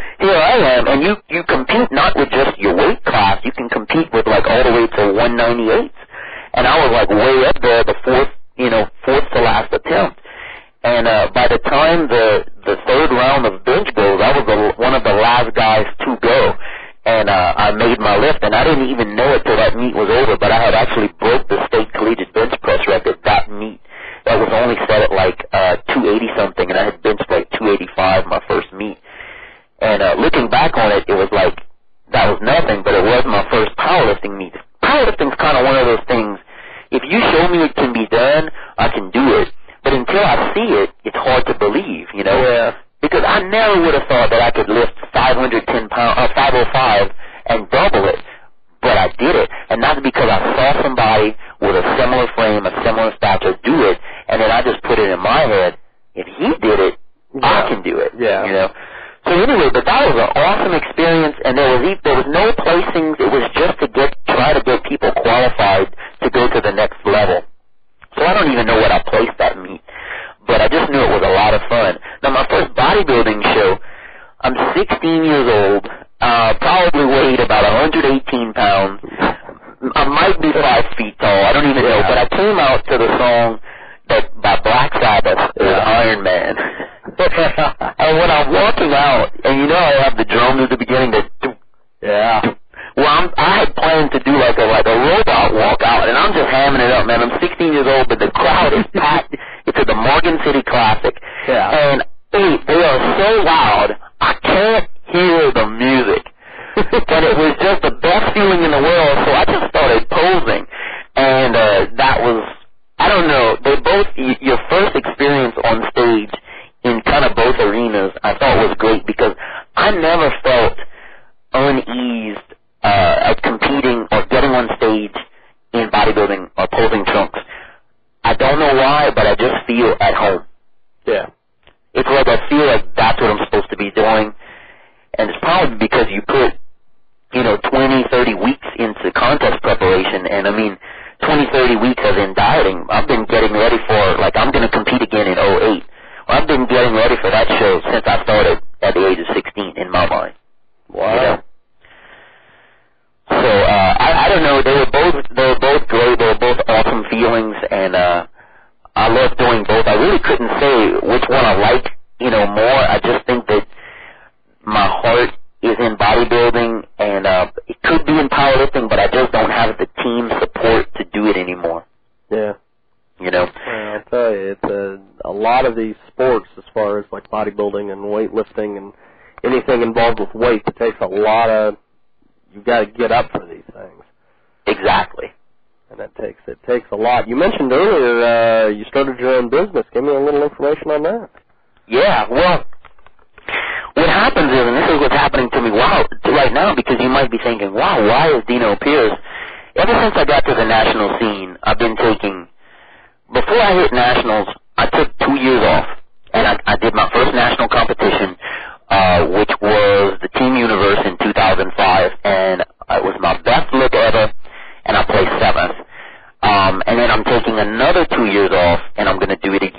another two years off, and I'm going to do it again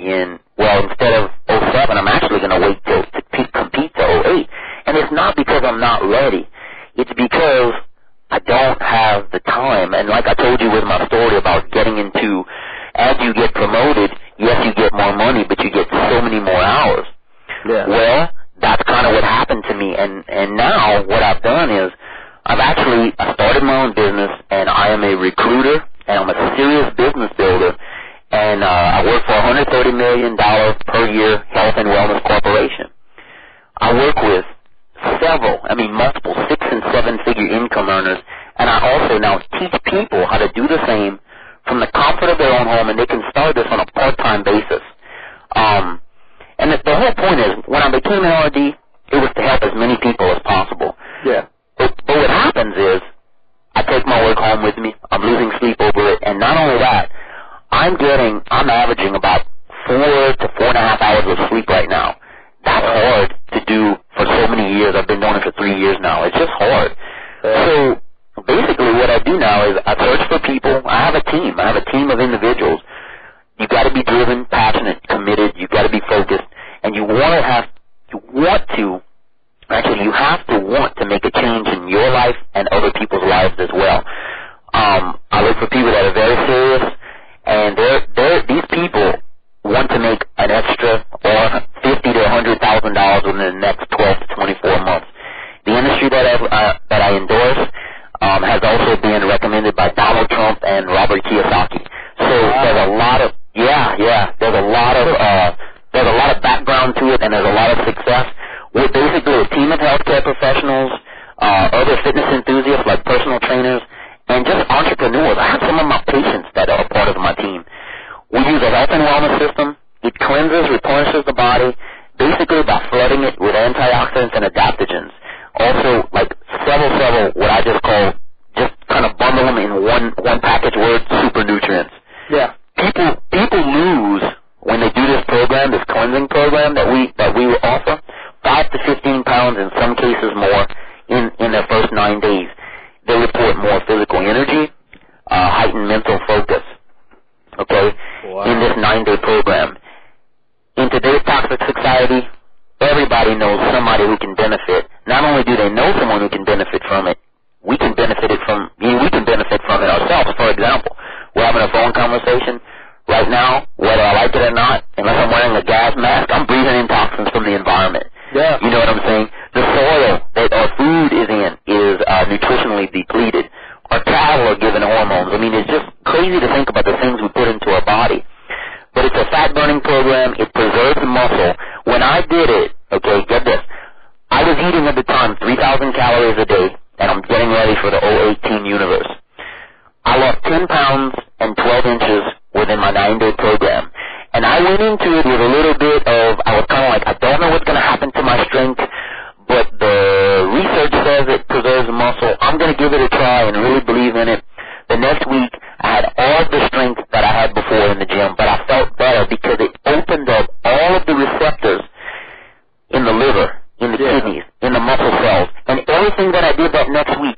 and everything that I did that next week,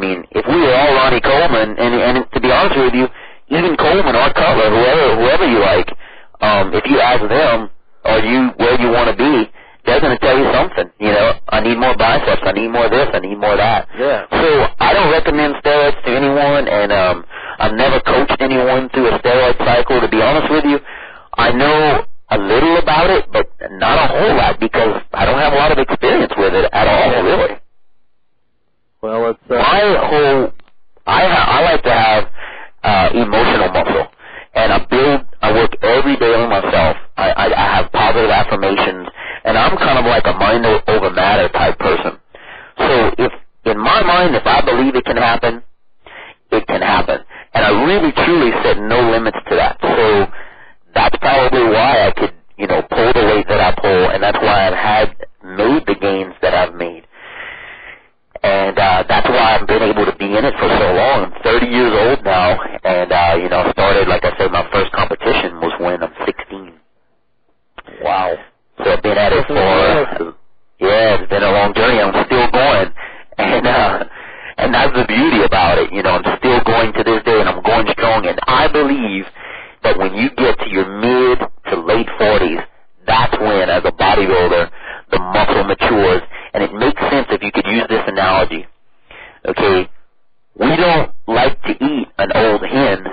mean, if we were all Ronnie Coleman, and, and to be honest with you, even Coleman, or Cutler, whoever, whoever you like, um, if you ask them, are you where you want to be? They're going to tell you something. You know, I need more biceps. I need more this. I need more that. Yeah. So I don't recommend steroids to anyone, and um, I've never coached anyone through a steroid cycle. To be honest with you, I know a little about it, but not a whole lot because I don't have a lot of experience with it at all, really. Well, it's uh, my whole. I ha- I like to have uh, emotional muscle, and I build. I work every day on myself. I, I I have positive affirmations, and I'm kind of like a mind over matter type person. So if in my mind, if I believe it can happen, it can happen, and I really truly set no limits to that. So that's probably why I could you know pull the weight that I pull, and that's why I've had made the gains that I've made and uh, that's why I've been able to be in it for so long. I'm 30 years old now, and uh, you know, started like I said, my first competition was when I'm 16. Wow! So I've been at it for yeah, it's been a long journey. I'm still going, and uh, and that's the beauty about it. You know, I'm still going to this day, and I'm going strong. And I believe that when you get to your mid to late 40s, that's when, as a bodybuilder, the muscle matures and it makes sense if you could use this analogy. Okay, we don't like to eat an old hen,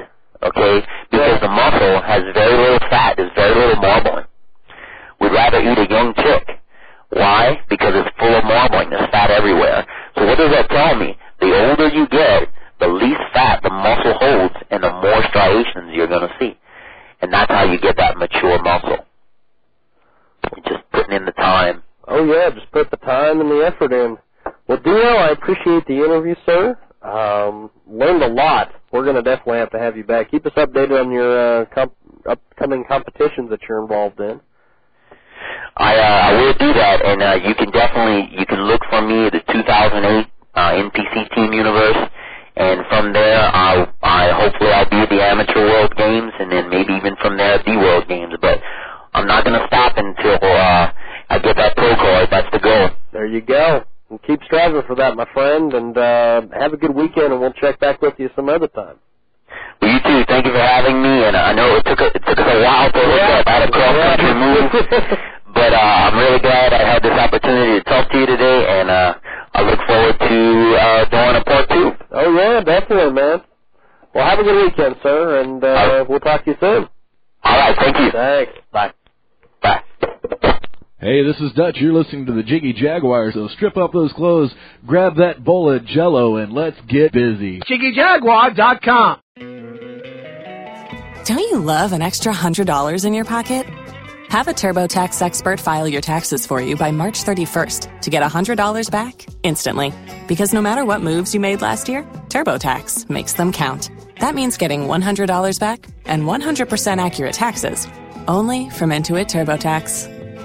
okay, because the muscle has very little fat, there's very little marbling. We'd rather eat a young chick. Why? Because it's full of marbling, there's fat everywhere. So what does that tell me? The older you get, the least fat the muscle holds and the more striations you're going to see. And that's how you get that mature muscle. Just putting in the time Oh yeah, just put the time and the effort in. Well, Dino, I appreciate the interview, sir. Um, learned a lot. We're going to definitely have to have you back. Keep us updated on your uh, comp- upcoming competitions that you're involved in. I uh, I will do that, and uh, you can definitely you can look for me at the 2008 uh, NPC Team Universe, and from there I I hopefully I'll be at the Amateur World Games, and then maybe even from there the World Games. But I'm not going to stop until uh, I get that pro card. That's the goal. There you go. And keep striving for that, my friend, and uh, have a good weekend, and we'll check back with you some other time. Well, you too. Thank you for having me, and I know it took a, it took us a while to look up. I had a cross country move, but uh, I'm really glad I had this opportunity to talk to you today, and uh, I look forward to uh, doing a part two. Oh yeah, definitely, man. Well, have a good weekend, sir, and uh, we'll talk to you soon. All right, thank you. Thanks. Bye. Hey, this is Dutch. You're listening to the Jiggy Jaguar, so strip up those clothes, grab that bowl of jello, and let's get busy. JiggyJaguar.com. Don't you love an extra $100 in your pocket? Have a TurboTax expert file your taxes for you by March 31st to get $100 back instantly. Because no matter what moves you made last year, TurboTax makes them count. That means getting $100 back and 100% accurate taxes only from Intuit TurboTax.